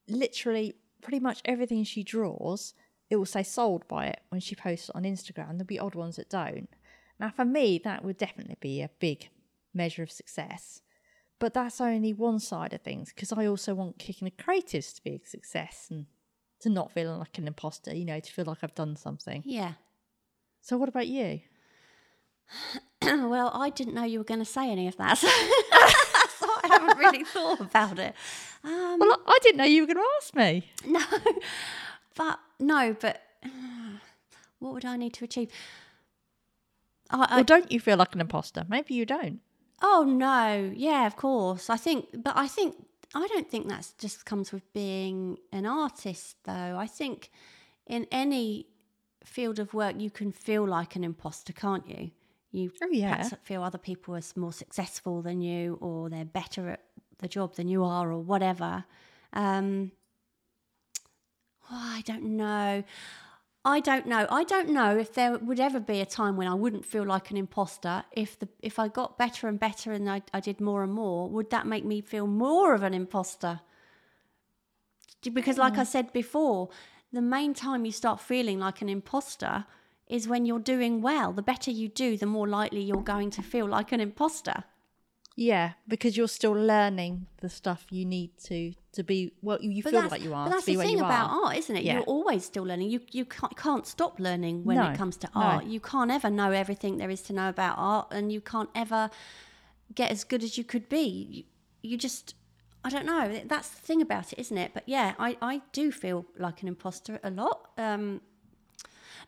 literally pretty much everything she draws, it will say sold by it when she posts on Instagram. There'll be odd ones that don't. Now, for me, that would definitely be a big measure of success. But that's only one side of things because I also want Kick in the Creatives to be a success and to not feeling like an imposter, you know, to feel like I've done something. Yeah. So, what about you? *clears throat* well, I didn't know you were going to say any of that. *laughs* So, I haven't really *laughs* thought about it. Um, Well, I didn't know you were going to ask me. *laughs* no, but no, but *sighs* what would I need to achieve? I, I, Or don't you feel like an imposter? Maybe you don't. Oh no, yeah, of course. I think, but I think I don't think that's just comes with being an artist, though. I think in any field of work, you can feel like an imposter, can't you? You Oh, yeah. perhaps feel other people are more successful than you, or they're better at the job than you are, or whatever. Um, oh, *sighs* I don't know. I don't know. I don't know if there would ever be a time when I wouldn't feel like an imposter. If the if I got better and better and I, I did more and more, would that make me feel more of an imposter? Because, like hmm. I said before, the main time you start feeling like an imposter is when you're doing well. The better you do, the more likely you're going to feel like an imposter. Yeah, because you're still learning the stuff you need to to be well. You, you feel like you are But that's the thing about are. art, isn't it? Yeah. You're always still learning. You you can't, can't stop learning when No, it comes to no. art. You can't ever know everything there is to know about art, and you can't ever get as good as you could be. You, you just, I don't know. That's the thing about it, isn't it? But yeah, I I do feel like an imposter a lot. Um,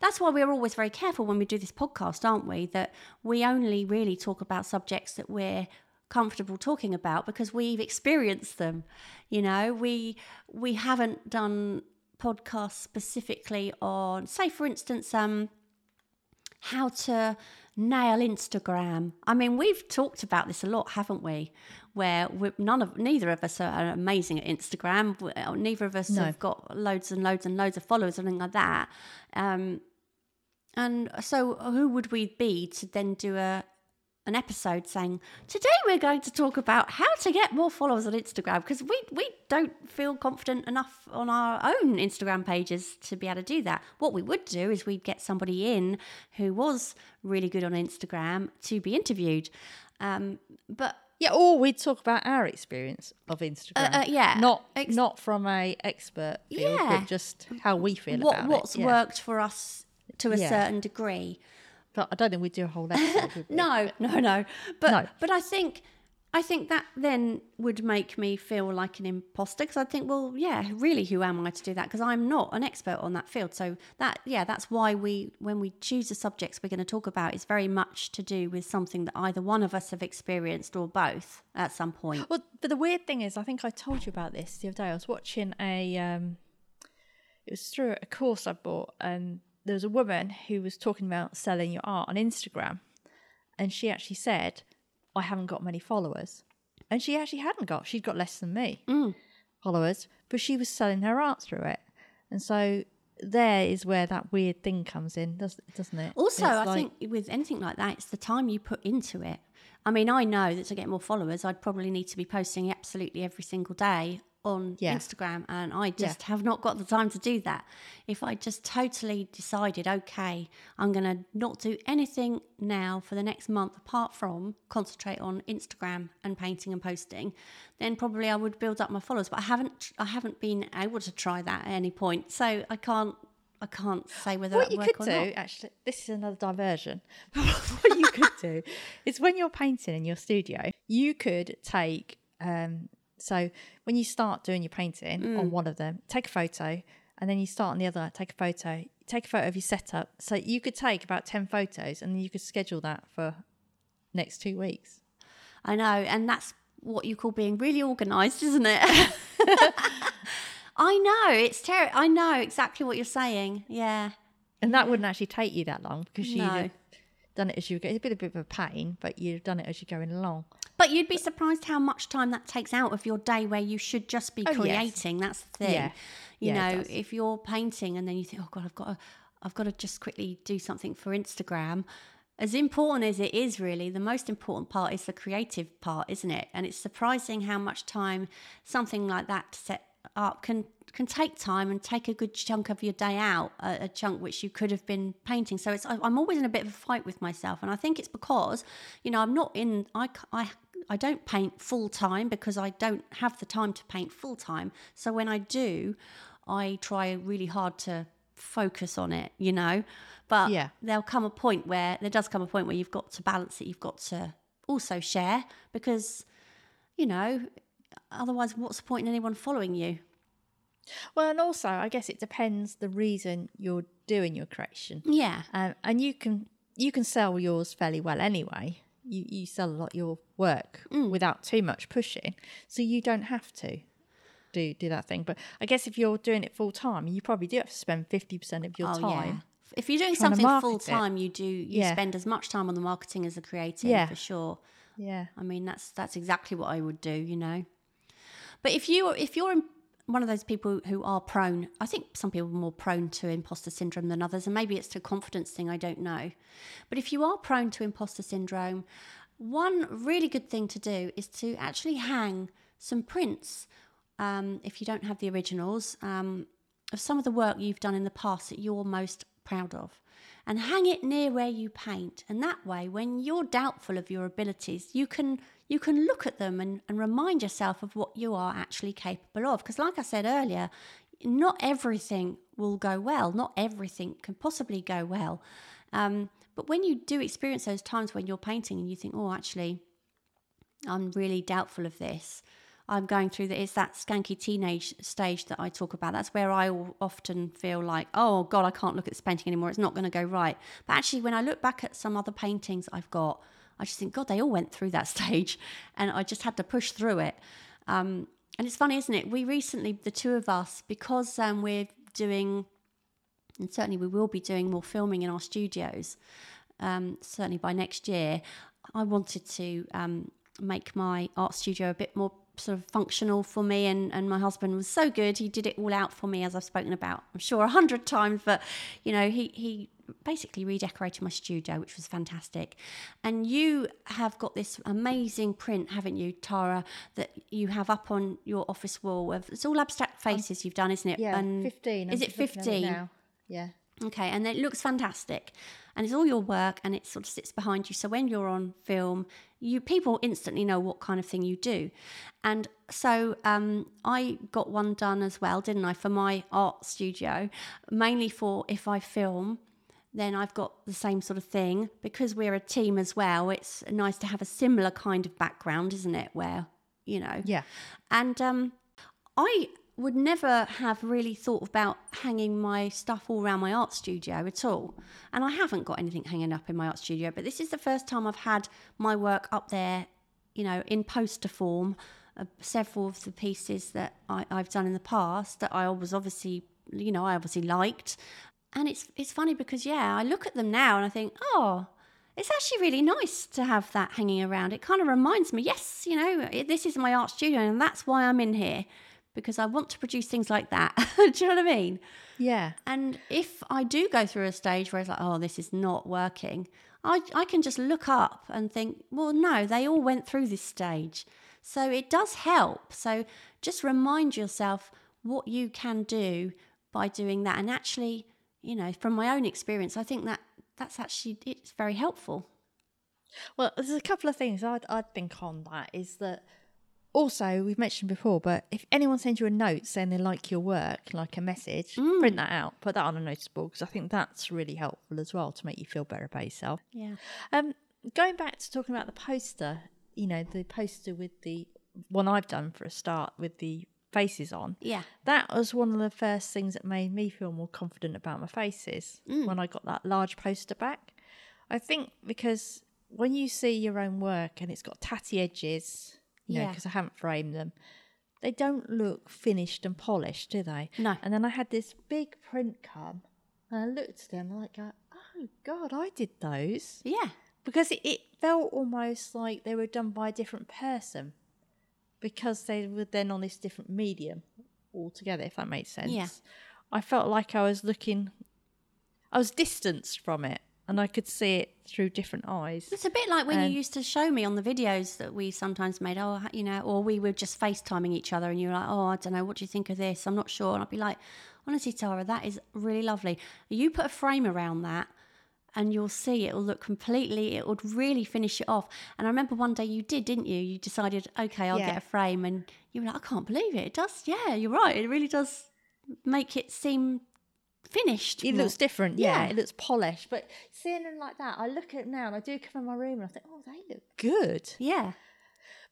that's why we're always very careful when we do this podcast, aren't we? That we only really talk about subjects that we're comfortable talking about because we've experienced them. You know, we we haven't done podcasts specifically on, say, for instance, um, how to nail Instagram. I mean, we've talked about this a lot, haven't we? Where none of neither of us are amazing at Instagram. Uh, Neither of us No. have got loads and loads and loads of followers or anything like that. Um, and so, who would we be to then do a an episode saying today we're going to talk about how to get more followers on Instagram because we we don't feel confident enough on our own Instagram pages to be able to do that. What we would do is we'd get somebody in who was really good on Instagram to be interviewed. Um, but Yeah, or we'd talk about our experience of Instagram. uh, yeah, not ex- not from a expert field, Yeah. but just how we feel what about what's it. yeah. worked for us to a Yeah. certain degree. I don't think we'd do a whole episode. *laughs* No, no, no. But No. but I think I think that then would make me feel like an imposter because I think, well, yeah, really, who am I to do that? Because I'm not an expert on that field. So that yeah, that's why we when we choose the subjects we're going to talk about is very much to do with something that either one of us have experienced or both at some point. Well, but the weird thing is, I think I told you about this the other day. I was watching a, um, it was through a course I bought, and there was a woman who was talking about selling your art on Instagram, and she actually said, "I haven't got many followers," and she actually hadn't got. She'd got less than me mm. followers, but she was selling her art through it, and so there is where that weird thing comes in, does, doesn't it? Also, It's I like- think with anything like that, it's the time you put into it. I mean, I know that to get more followers, I'd probably need to be posting absolutely every single day on Yeah. Instagram, and I just have not got the time to do that. If I just totally decided, okay, I'm going to not do anything now for the next month apart from concentrate on Instagram and painting and posting, then probably I would build up my followers. But I haven't, I haven't been able to try that at any point, so I can't. I can't say whether what that you work could or do not. actually this is another diversion *laughs* what you could do is when you're painting in your studio you could take um so when you start doing your painting Mm. on one of them take a photo and then you start on the other take a photo take a photo of your setup so you could take about 10 photos and then you could schedule that for next two weeks I know, and that's what you call being really organised, isn't it? *laughs* *laughs* I know it's terrible. I know exactly what you're saying. Yeah, and that wouldn't actually take you that long because No. have done it as you go it's a bit, a bit of a pain but you've done it as you're going along but you'd be surprised how much time that takes out of your day where you should just be Oh, yes. creating. That's the thing. Yeah. You Yeah, know, if you're painting and then you think, oh god, I've got to, I've got to just quickly do something for Instagram. As important as it is, really, the most important part is the creative part, isn't it? And it's surprising how much time something like that to set up can can take time and take a good chunk of your day out, a, a chunk which you could have been painting. So it's I- I'm always in a bit of a fight with myself, and I think it's because you know I'm not in I I I don't paint full time because I don't have the time to paint full time. So when I do, I try really hard to focus on it, you know. But Yeah. there'll come a point where there does come a point where you've got to balance it. You've got to also share because, you know, otherwise, what's the point in anyone following you? Well, and also, I guess it depends the reason you're doing your creation. Yeah. Um, and you can you can sell yours fairly well anyway. You you sell a lot of your work Mm. without too much pushing, so you don't have to do do that thing. But I guess if you're doing it full time, you probably do have to spend fifty percent of your Oh, time. If you're doing something full time, you do you Yeah. spend as much time on the marketing as the creating Yeah. for sure. Yeah. I mean, that's that's exactly what I would do, you know. But if you if you're in- one of those people who are prone, I think some people are more prone to imposter syndrome than others, and maybe it's a confidence thing. I don't know. But if you are prone to imposter syndrome, one really good thing to do is to actually hang some prints. Um, if you don't have the originals, um, of some of the work you've done in the past that you're most proud of and hang it near where you paint and that way when you're doubtful of your abilities you can you can look at them and, and remind yourself of what you are actually capable of because like i said earlier not everything will go well not everything can possibly go well um, but when you do experience those times when you're painting and you think oh actually I'm really doubtful of this. I'm going through that. it's that skanky teenage stage that I talk about. That's where I often feel like, oh God, I can't look at this painting anymore. It's not going to go right. But actually, when I look back at some other paintings I've got, I just think, God, they all went through that *laughs* stage, and I just had to push through it. Um, and it's funny, isn't it? We recently, the two of us, because um, we're doing, and certainly we will be doing more filming in our studios, um, certainly by next year, I wanted to um, make my art studio a bit more sort of functional for me. And, and my husband was so good. He did it all out for me, as I've spoken about, I'm sure, a hundred times. But, you know, he, he basically redecorated my studio, which was fantastic. And you have got this amazing print, haven't you, Tara, that you have up on your office wall. Of, it's all abstract um, faces you've done, isn't it? Yeah. And Fifteen. Is I'm it just looking at 15? now. Yeah. Okay, and it looks fantastic, and it's all your work, and it sort of sits behind you. So when you're on film, you people instantly know what kind of thing you do, and so um, I got one done as well, didn't I, for my art studio, mainly for if I film. Then I've got the same sort of thing because we're a team as well. It's nice to have a similar kind of background, isn't it? Where you know, Yeah. and um, I would never have really thought about hanging my stuff all around my art studio at all. And I haven't got anything hanging up in my art studio, but this is the first time I've had my work up there, you know, in poster form. Uh, several of the pieces that I, I've done in the past that I was obviously, you know, I obviously liked. And it's it's funny because yeah, I look at them now and I think, oh, it's actually really nice to have that hanging around. It kind of reminds me, yes, you know, this is my art studio and that's why I'm in here because I want to produce things like that. *laughs* Do you know what I mean? Yeah. And if I do go through a stage where it's like, oh, this is not working, I, I can just look up and think, well, no, they all went through this stage. So it does help. So just remind yourself what you can do by doing that. And actually, you know, from my own experience, I think that that's actually it's very helpful. Well, there's a couple of things I'd, I'd think on that is that also we've mentioned before, but if anyone sends you a note saying they like your work, like a message, print that out, put that on a notice board because I think that's really helpful as well to make you feel better about yourself. Yeah. Um, going back to talking about the poster, you know, the poster with the one I've done for a start with the faces on. Yeah. That was one of the first things that made me feel more confident about my faces when I got that large poster back. I think because when you see your own work and it's got tatty edges, you know, Yeah. because I haven't framed them, they don't look finished and polished, do they? No. And then I had this big print come and I looked at them like, oh God, I did those Yeah. because it, it felt almost like they were done by a different person because they were then on this different medium altogether if that makes sense Yeah. i felt like i was looking i was distanced from it and i could see it through different eyes It's a bit like when Um, you used to show me on the videos that we sometimes made, oh, you know, or we were just FaceTiming each other and you were like, oh, I don't know, what do you think of this? I'm not sure. And I'd be like, honestly, Tara, that is really lovely. You put a frame around that and you'll see it will look completely, it would really finish it off. And I remember one day you did, didn't you? You decided, okay, I'll Yeah. get a frame. And you were like, I can't believe it. It does, yeah, you're right. It really does make it seem finished. It looks different, yeah. Yeah. It looks polished. But seeing them like that, I look at it now and I do come in my room and I think, oh, they look good. yeah.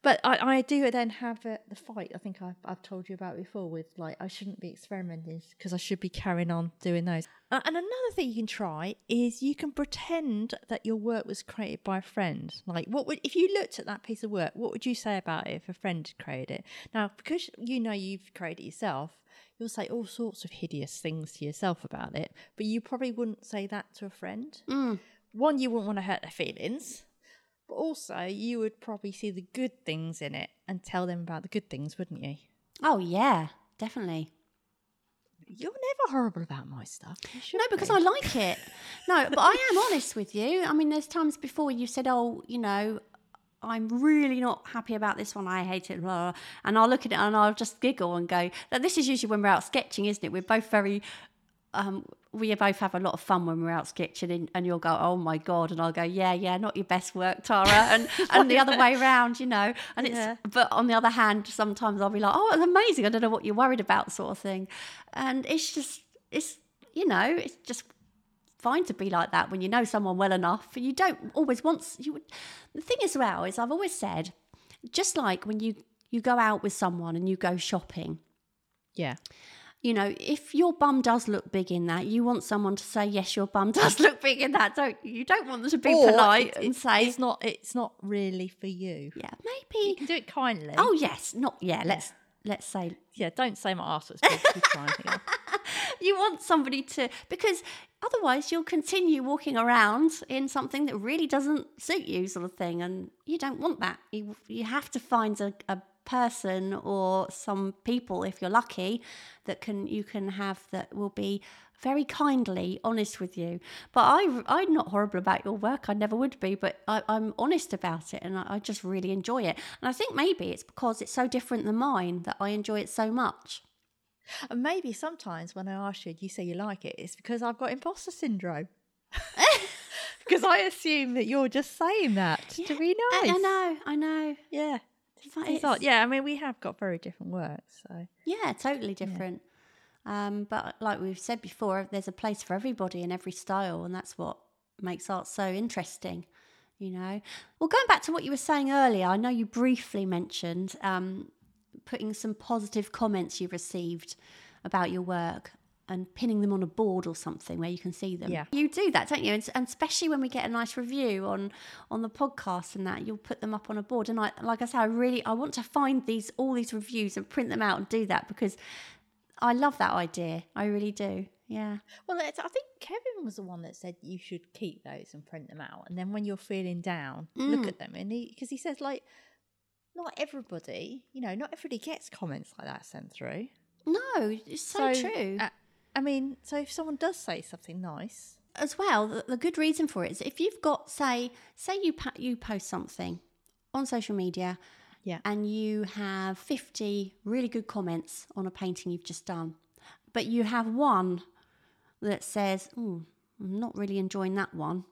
But I, I do then have uh, the fight. I think I've, I've told you about before with like I shouldn't be experimenting because I should be carrying on doing those. Uh, and another thing you can try is you can pretend that your work was created by a friend. Like what would if you looked at that piece of work, what would you say about it if a friend created it? Now because you know you've created it yourself, you'll say all sorts of hideous things to yourself about it, but you probably wouldn't say that to a friend. Mm. One, you wouldn't want to hurt their feelings. But also, you would probably see the good things in it and tell them about the good things, wouldn't you? Oh yeah, definitely. You're never horrible about my stuff. No, because be. I like it. No, but I am honest with you. I mean, there's times before you said, "Oh, you know, I'm really not happy about this one. I hate it." Blah, blah. And I'll look at it and I'll just giggle and go. Now, this is usually when we're out sketching, isn't it? We're both very. Um, we both have a lot of fun when we're out sketching, and, and you'll go, "Oh my god," and I'll go, "Yeah, yeah, not your best work, Tara," and *laughs* and the other way around, you know. And it's Yeah. but on the other hand, sometimes I'll be like, "Oh, it's amazing! I don't know what you're worried about," sort of thing, and it's just it's you know it's just fine to be like that when you know someone well enough. You don't always want you. would- The thing as well is I've always said, just like when you you go out with someone and you go shopping, Yeah. you know, if your bum does look big in that, you want someone to say, "Yes, your bum *laughs* does look big in that." Don't you? You don't want them to be Or polite it- and say, it's not. It's not really for you. "Yeah, maybe You can do it kindly. Oh yes, not yeah. Let's let's say yeah. Don't say my arse looks big. *laughs* *laughs* You want somebody to because otherwise you'll continue walking around in something that really doesn't suit you sort of thing and you don't want that. You, you have to find a, a person or some people if you're lucky that can you can have that will be very kindly honest with you. But I, i'm not horrible about your work. I never would be but I, i'm honest about it and I, I just really enjoy it. And i think maybe it's because it's so different than mine that i enjoy it so much And maybe sometimes when I ask you, you say you like it, it's because I've got imposter syndrome. *laughs* because I assume that you're just saying that to be I- nice. I know i know Yeah. It's- It's. Yeah, I mean, we have got very different work, so Yeah, totally different. Um, but like we've said before, there's a place for everybody in every style, and that's what makes art so interesting. You know. Well, going back to what you were saying earlier, I know you briefly mentioned um, putting some positive comments you received about your work and pinning them on a board or something where you can see them. Yeah. You do that, don't you? And, and especially when we get a nice review on on the podcast and that, you'll put them up on a board. And I, like I say, I really I want to find these all these reviews and print them out and do that because I love that idea. I really do. Yeah. Well, it's, I think Kevin was the one that said you should keep those and print them out, and then when you're feeling down, look mm. at them. And he because he says like, not everybody, you know, not everybody gets comments like that sent through. No, it's so, true. uh, I mean, so if someone does say something nice, as well, the, the good reason for it is if you've got, say, say you pa- you post something on social media, Yeah. and you have fifty really good comments on a painting you've just done, but you have one that says, "Hmm, "I'm not really enjoying that one."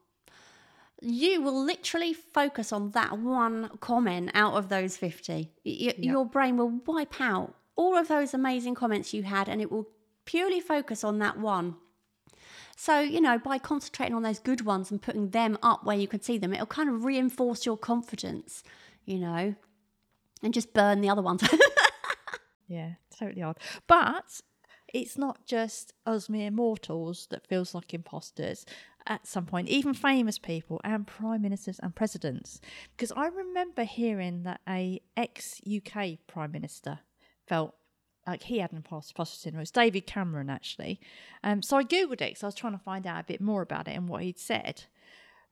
You will literally focus on that one comment out of those 50. Y- Your brain will wipe out all of those amazing comments you had and it will purely focus on that one. So, you know, by concentrating on those good ones and putting them up where you can see them, it'll kind of reinforce your confidence, you know, and just burn the other ones. *laughs* yeah, totally odd. But it's not just us mere mortals that feels like imposters at some point, even famous people and prime ministers and presidents. Because I remember hearing that a ex UK prime minister felt like he had an imposter syndrome. It was David Cameron, actually. Um, so I googled it because I was trying to find out a bit more about it and what he'd said.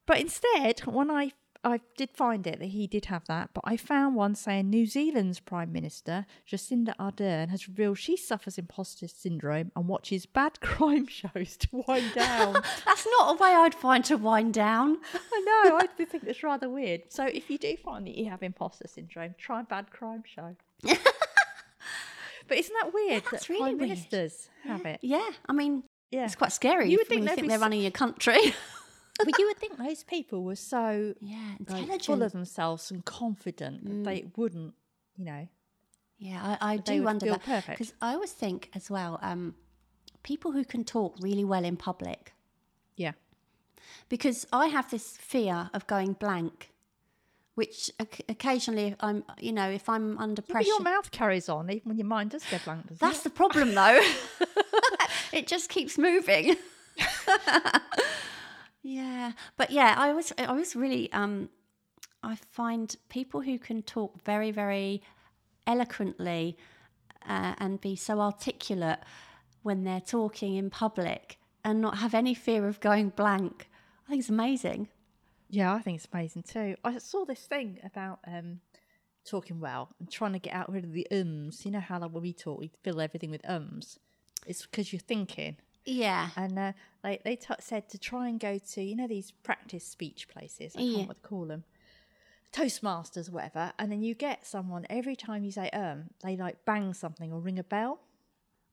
But instead, when I I did find it that he did have that, but I found one saying New Zealand's Prime Minister Jacinda Ardern has revealed she suffers imposter syndrome and watches bad *laughs* crime shows to wind down. *laughs* That's not a way I'd find to wind down. I know, I *laughs* think that's rather weird. So if you do find that you have imposter syndrome, try a bad crime show. but isn't that weird that's that really prime weird. ministers have it? Yeah, I mean, Yeah. it's quite scary You would think you think they're running your country. But you would think those people were so yeah, like, intelligent. full of themselves and confident that they wouldn't, you know, Yeah, I, I do wonder that because I always think as well, um, people who can talk really well in public. Yeah. because I have this fear of going blank, which oc- occasionally I'm, you know, if I'm under But pressure. your mouth carries on even when your mind does go blank, doesn't That's it? the problem, though. *laughs* it just keeps moving. *laughs* yeah, but yeah, I was, I was really, um, I find people who can talk very, very eloquently uh, and be so articulate when they're talking in public and not have any fear of going blank. I think it's amazing. Yeah, I think it's amazing too. I saw this thing about um, talking well and trying to get out rid of the ums. You know how like when we talk, we fill everything with ums. It's because you're thinking. Yeah. And uh, they they t- said to try and go to you know these practice speech places. I can't Yeah. what to call them. Toastmasters, whatever, and then you get someone every time you say um, they like bang something or ring a bell.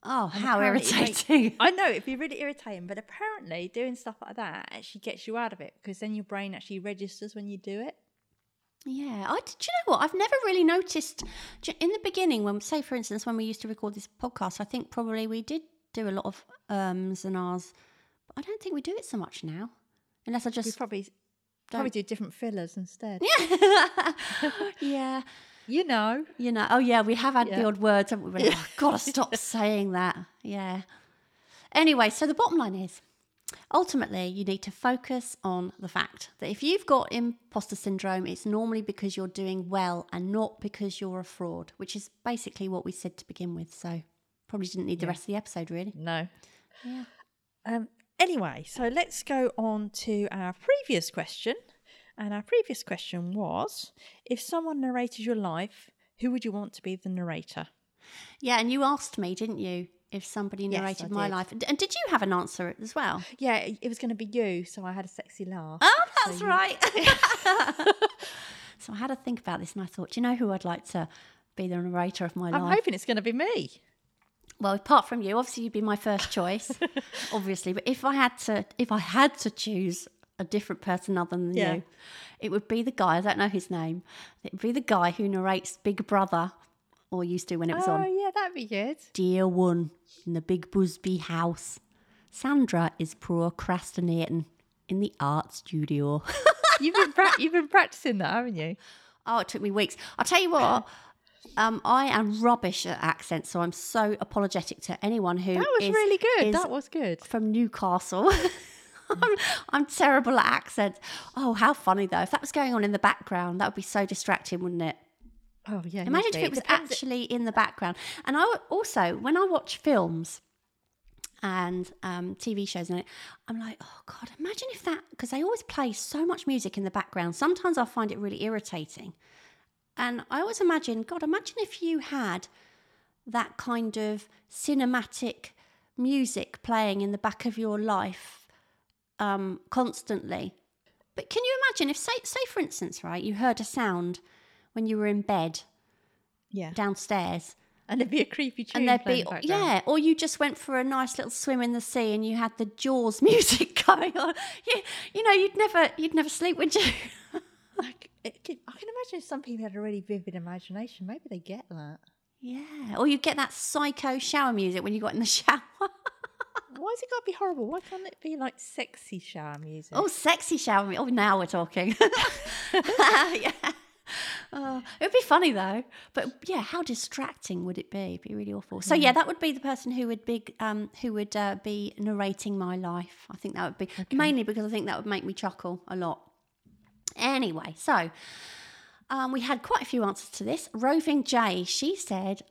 Oh, And how apparently it makes- irritating. *laughs* I know it'd be really irritating, but apparently doing stuff like that actually gets you out of it because then your brain actually registers when you do it. Yeah, I do you know what? I've never really noticed in the beginning when, say, for instance, when we used to record this podcast. I think probably we did do a lot of ums and ahs, but I don't think we do it so much now, unless I We just probably probably do different fillers instead. yeah, *laughs* yeah. You know, you know. Oh yeah, we have had the odd words, haven't we? Like, oh, gotta stop *laughs* saying that. Yeah. Anyway, so the bottom line is. Ultimately, you need to focus on the fact that if you've got imposter syndrome, it's normally because you're doing well and not because you're a fraud, which is basically what we said to begin with. So, probably didn't need the rest of the episode, really. no. Yeah. Um. Anyway, so let's go on to our previous question, and our previous question was: If someone narrated your life, who would you want to be the narrator? Yeah, and you asked me, didn't you, if somebody Yes, narrated I my did. life? And did you have an answer as well? Yeah, it it was going to be you, so I had a sexy laugh. Oh, that's you- right. *laughs* *laughs* so I had to think about this and I thought, do you know who I'd like to be the narrator of my life? I'm life? hoping it's going to be me. Well, apart from you, obviously you'd be my first choice, *laughs* obviously. But if I had to, if I had to choose a different person other than Yeah. you, it would be the guy. I don't know his name. It would be the guy who narrates Big Brother, or used to when it was Oh, on. Oh yeah, that'd be good. Dear one in the Big Busby house, Sandra is procrastinating in the art studio. *laughs* You've been pra- you've been practicing that, haven't you? Oh, it took me weeks. I'll tell you what. Um, I am rubbish at accents, so I'm so apologetic to anyone who That was is- really good. That was good. from Newcastle. *laughs* I'm, I'm terrible at accents. Oh, how funny though! If that was going on in the background, that would be so distracting, wouldn't it? Oh yeah. Imagine if it was depends- actually in the background. And I also, when I watch films and um, TV shows, and it, I'm like, oh god, imagine if that because they always play so much music in the background. Sometimes I find it really irritating, and I always imagine, God, imagine if you had that kind of cinematic music playing in the back of your life um, constantly. But can you imagine if, say, say for instance, right, you heard a sound when you were in bed Yeah. downstairs, And there'd be a creepy tune. and there'd be the yeah, or you just went for a nice little swim in the sea, and you had the Jaws *laughs* music going on. You, you know, you'd never, you'd never sleep, would you? Like, it can, I can imagine if some people had a really vivid imagination. Maybe they get that. yeah, or you get that psycho shower music when you got in the shower. *laughs* Why's it got to be horrible? Why can't it be like sexy shower music? Oh, sexy shower music. Oh, now we're talking. *laughs* *laughs* yeah. Oh, it would be funny though, but yeah, how distracting would it be? It'd be really awful. So yeah, that would be the person who would be um, who would uh, be narrating my life. I think that would be mainly because I think that would make me chuckle a lot. Anyway, so um, we had quite a few answers to this. Roving Jay, she said,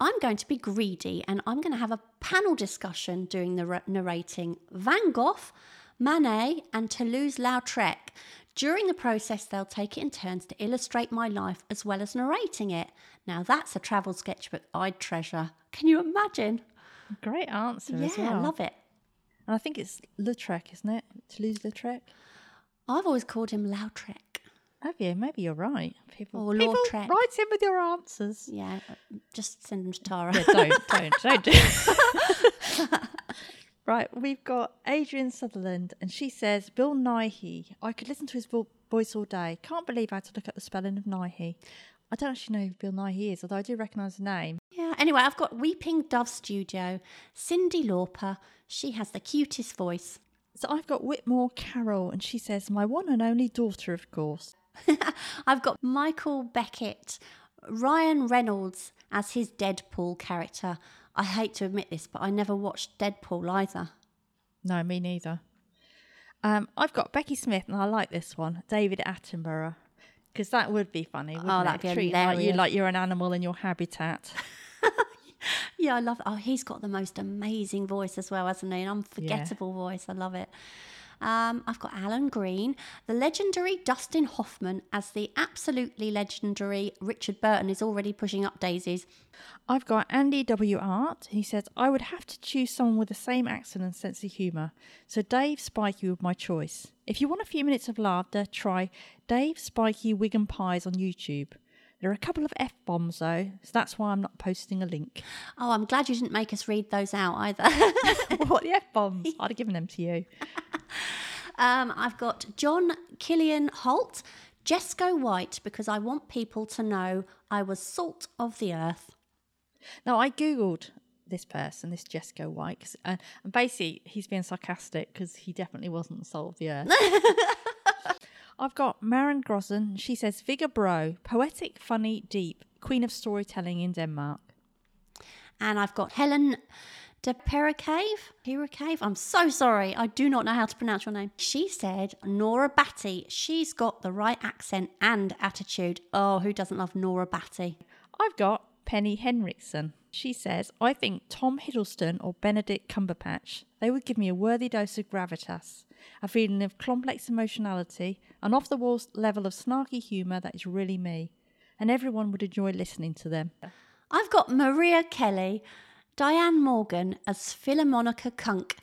I'm going to be greedy and I'm going to have a panel discussion doing the ra- narrating Van Gogh, Manet, and Toulouse Lautrec. During the process, they'll take it in turns to illustrate my life as well as narrating it. Now, that's a travel sketchbook I'd treasure. Can you imagine? Great answer Yeah, as well. I love it. And I think it's Lautrec, isn't it? Toulouse-Lautrec. I've always called him Lautrec. Have you? Maybe you're right. People, Or people Lautrec. write in with your answers. Yeah, uh, just send them to Tara. Yeah, don't, *laughs* don't, don't do *laughs* right, we've got Adrian Sutherland, and she says, Bill Nighy. I could listen to his vo- voice all day. Can't believe I had to look at the spelling of Nighy. I don't actually know who Bill Nighy is, although I do recognise the name. Yeah. Anyway, I've got Weeping Dove Studio, Cyndi Lauper. She has the cutest voice. So I've got Whitmore Carroll, and she says, My one and only daughter, of course. *laughs* I've got Michael Beckett, Ryan Reynolds as his Deadpool character. I hate to admit this, but I never watched Deadpool either. No, me neither. Um, I've got Becky Smith, and I like this one, David Attenborough, because that would be funny. Wouldn't Oh, that'd be Treating like you hilarious. like you're an animal in your habitat. *laughs* *laughs* Yeah, I love. Oh, he's got the most amazing voice as well, hasn't he? An unforgettable voice. I love it. Um, I've got Alan Green, the legendary Dustin Hoffman as the absolutely legendary Richard Burton is already pushing up daisies. I've got Andy W. Art, he says, I would have to choose someone with the same accent and sense of humour. So Dave Spikey would my choice. If you want a few minutes of laughter, try Dave Spikey Wigan Pies on YouTube. There are a couple of F bombs though, so that's why I'm not posting a link. Oh, I'm glad you didn't make us read those out either. *laughs* *laughs* what the F bombs? I'd have given them to you. *laughs* Um, I've got John Killian Holt, Jesco White, because I want people to know I was salt of the earth. Now, I googled this person, this Jesco White, uh, and basically he's being sarcastic because he definitely wasn't the soul of the earth. I've got Maren Grossen. She says, Vigga Bro, poetic, funny, deep, queen of storytelling in Denmark. And I've got Helen de Pericave. Pericave? I'm so sorry. I do not know how to pronounce your name. She said Nora Batty. She's got the right accent and attitude. Oh, who doesn't love Nora Batty? I've got Penny Henriksen. She says, I think Tom Hiddleston or Benedict Cumberbatch, they would give me a worthy dose of gravitas, a feeling of complex emotionality, an off the wall level of snarky humour that is really me. And everyone would enjoy listening to them. I've got Maria Kelly, Diane Morgan as Philharmonica Cunk.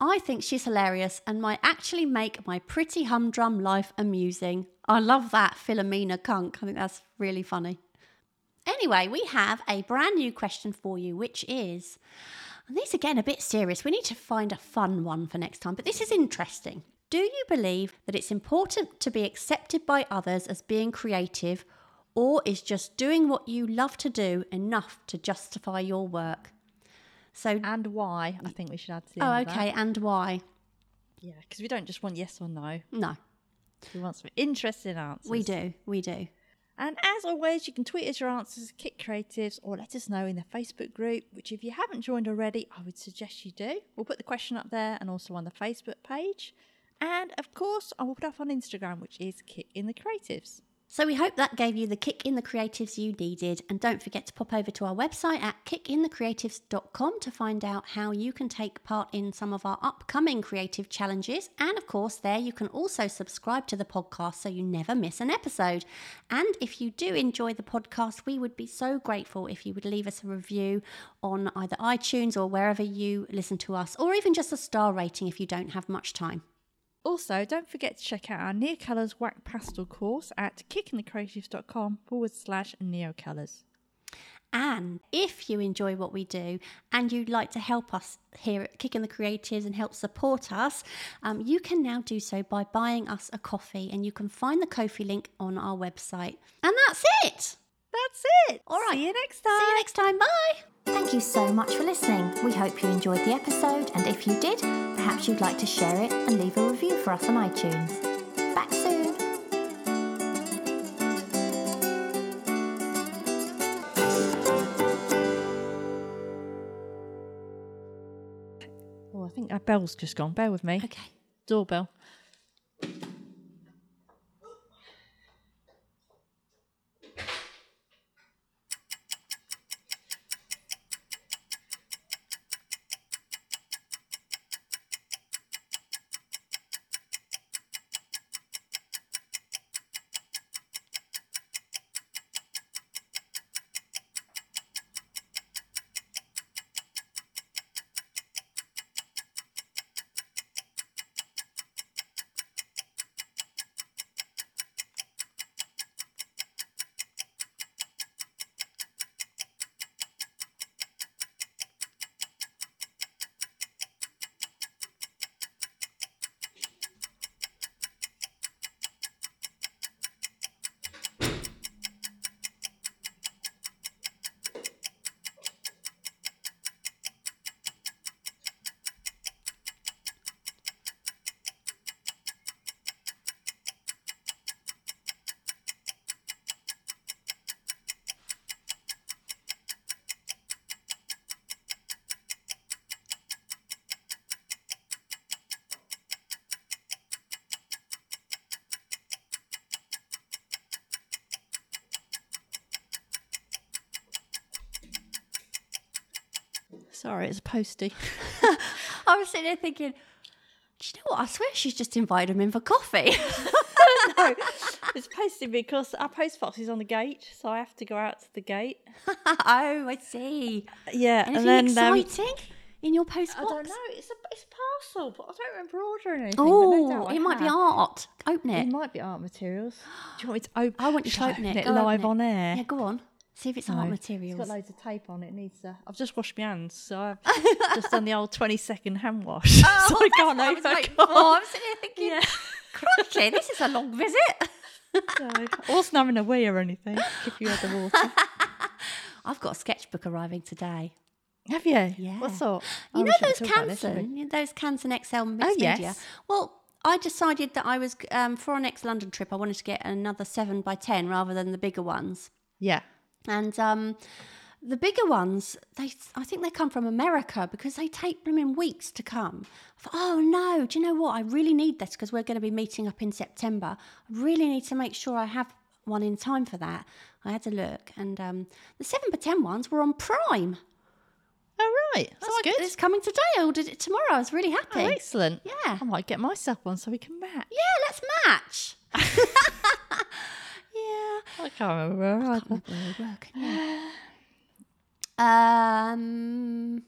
I think she's hilarious and might actually make my pretty humdrum life amusing. I love that, Philomena Cunk. I think that's really funny. Anyway, we have a brand new question for you, which is and these again a bit serious. We need to find a fun one for next time, but this is interesting. Do you believe that it's important to be accepted by others as being creative, or is just doing what you love to do enough to justify your work? So, And why, I think we should add to the oh, okay, and why? Yeah, because we don't just want yes or no. No, We want some interesting answers. we do, we do. And as always, you can tweet us your answers, Kit Creatives, or let us know in the Facebook group, which if you haven't joined already, I would suggest you do. We'll put the question up there and also on the Facebook page. And of course, I will put up on Instagram, which is Kick in the Creatives. So we hope that gave you the kick in the creatives you needed. And don't forget to pop over to our website at kickinthecreatives.com to find out how you can take part in some of our upcoming creative challenges. And of course, there you can also subscribe to the podcast so you never miss an episode. And if you do enjoy the podcast, we would be so grateful if you would leave us a review on either iTunes or wherever you listen to us, or even just a star rating if you don't have much time. Also, don't forget to check out our Neo Colours Wax Pastel course at kickinthecreatives.com forward slash neocolours. And if you enjoy what we do and you'd like to help us here at Kick in the Creatives and help support us, um, you can now do so by buying us a coffee. And you can find the Ko-fi link on our website. And that's it. That's it. All right. See you next time. See you next time. Bye. Thank you so much for listening. We hope you enjoyed the episode. And if you did, perhaps you'd like to share it and leave a review for us on iTunes. Back soon. Oh, I think our bell's just gone. Bear with me. Okay. Doorbell. Sorry, it's a postie. *laughs* *laughs* I was sitting there thinking, do you know what? I swear she's just invited him in for coffee. *laughs* no, it's posted because our post box is on the gate, so I have to go out to the gate. oh, I see. Yeah, Anything and then um, exciting in your post I don't know. It's a it's a parcel, but I don't remember ordering anything. but no Oh, doubt I it might be have. art. Open It it. might be art materials. Do you want me to open? It? I want you to I open it. Go live open it. on air. Yeah, go on. See if it's No, art It's materials. got loads of tape on it. it needs. Uh, I've just washed my hands, so I've *laughs* just done the old twenty second hand wash. *laughs* so I Oh, that's can't what I was open. waiting for. I'm sitting here thinking, Yeah. crikey, this is a long visit. So, I wasn't having a wee or anything. Give you had the water. *laughs* I've got a sketchbook arriving today. Have you? Yeah. What sort? You we know those talk this. Canson, those Canson XL mixed Oh, yes. media. Well, I decided that I was um, for our next London trip. I wanted to get another seven by ten rather than the bigger ones. Yeah. And um, the bigger ones, they I think they come from America because they take them in weeks to come. Thought, oh no, do you know what? I really need this because we're going to be meeting up in September. I really need to make sure I have one in time for that. I had to look, and um, the seven by ten ones were on Prime. Oh right, that's So I- good. It's coming today. I ordered it tomorrow. I was really happy. Oh, excellent. Yeah. I might get myself one so we can match. Yeah, let's match. *laughs* yeah. I can't remember. Where we were, can you? Um,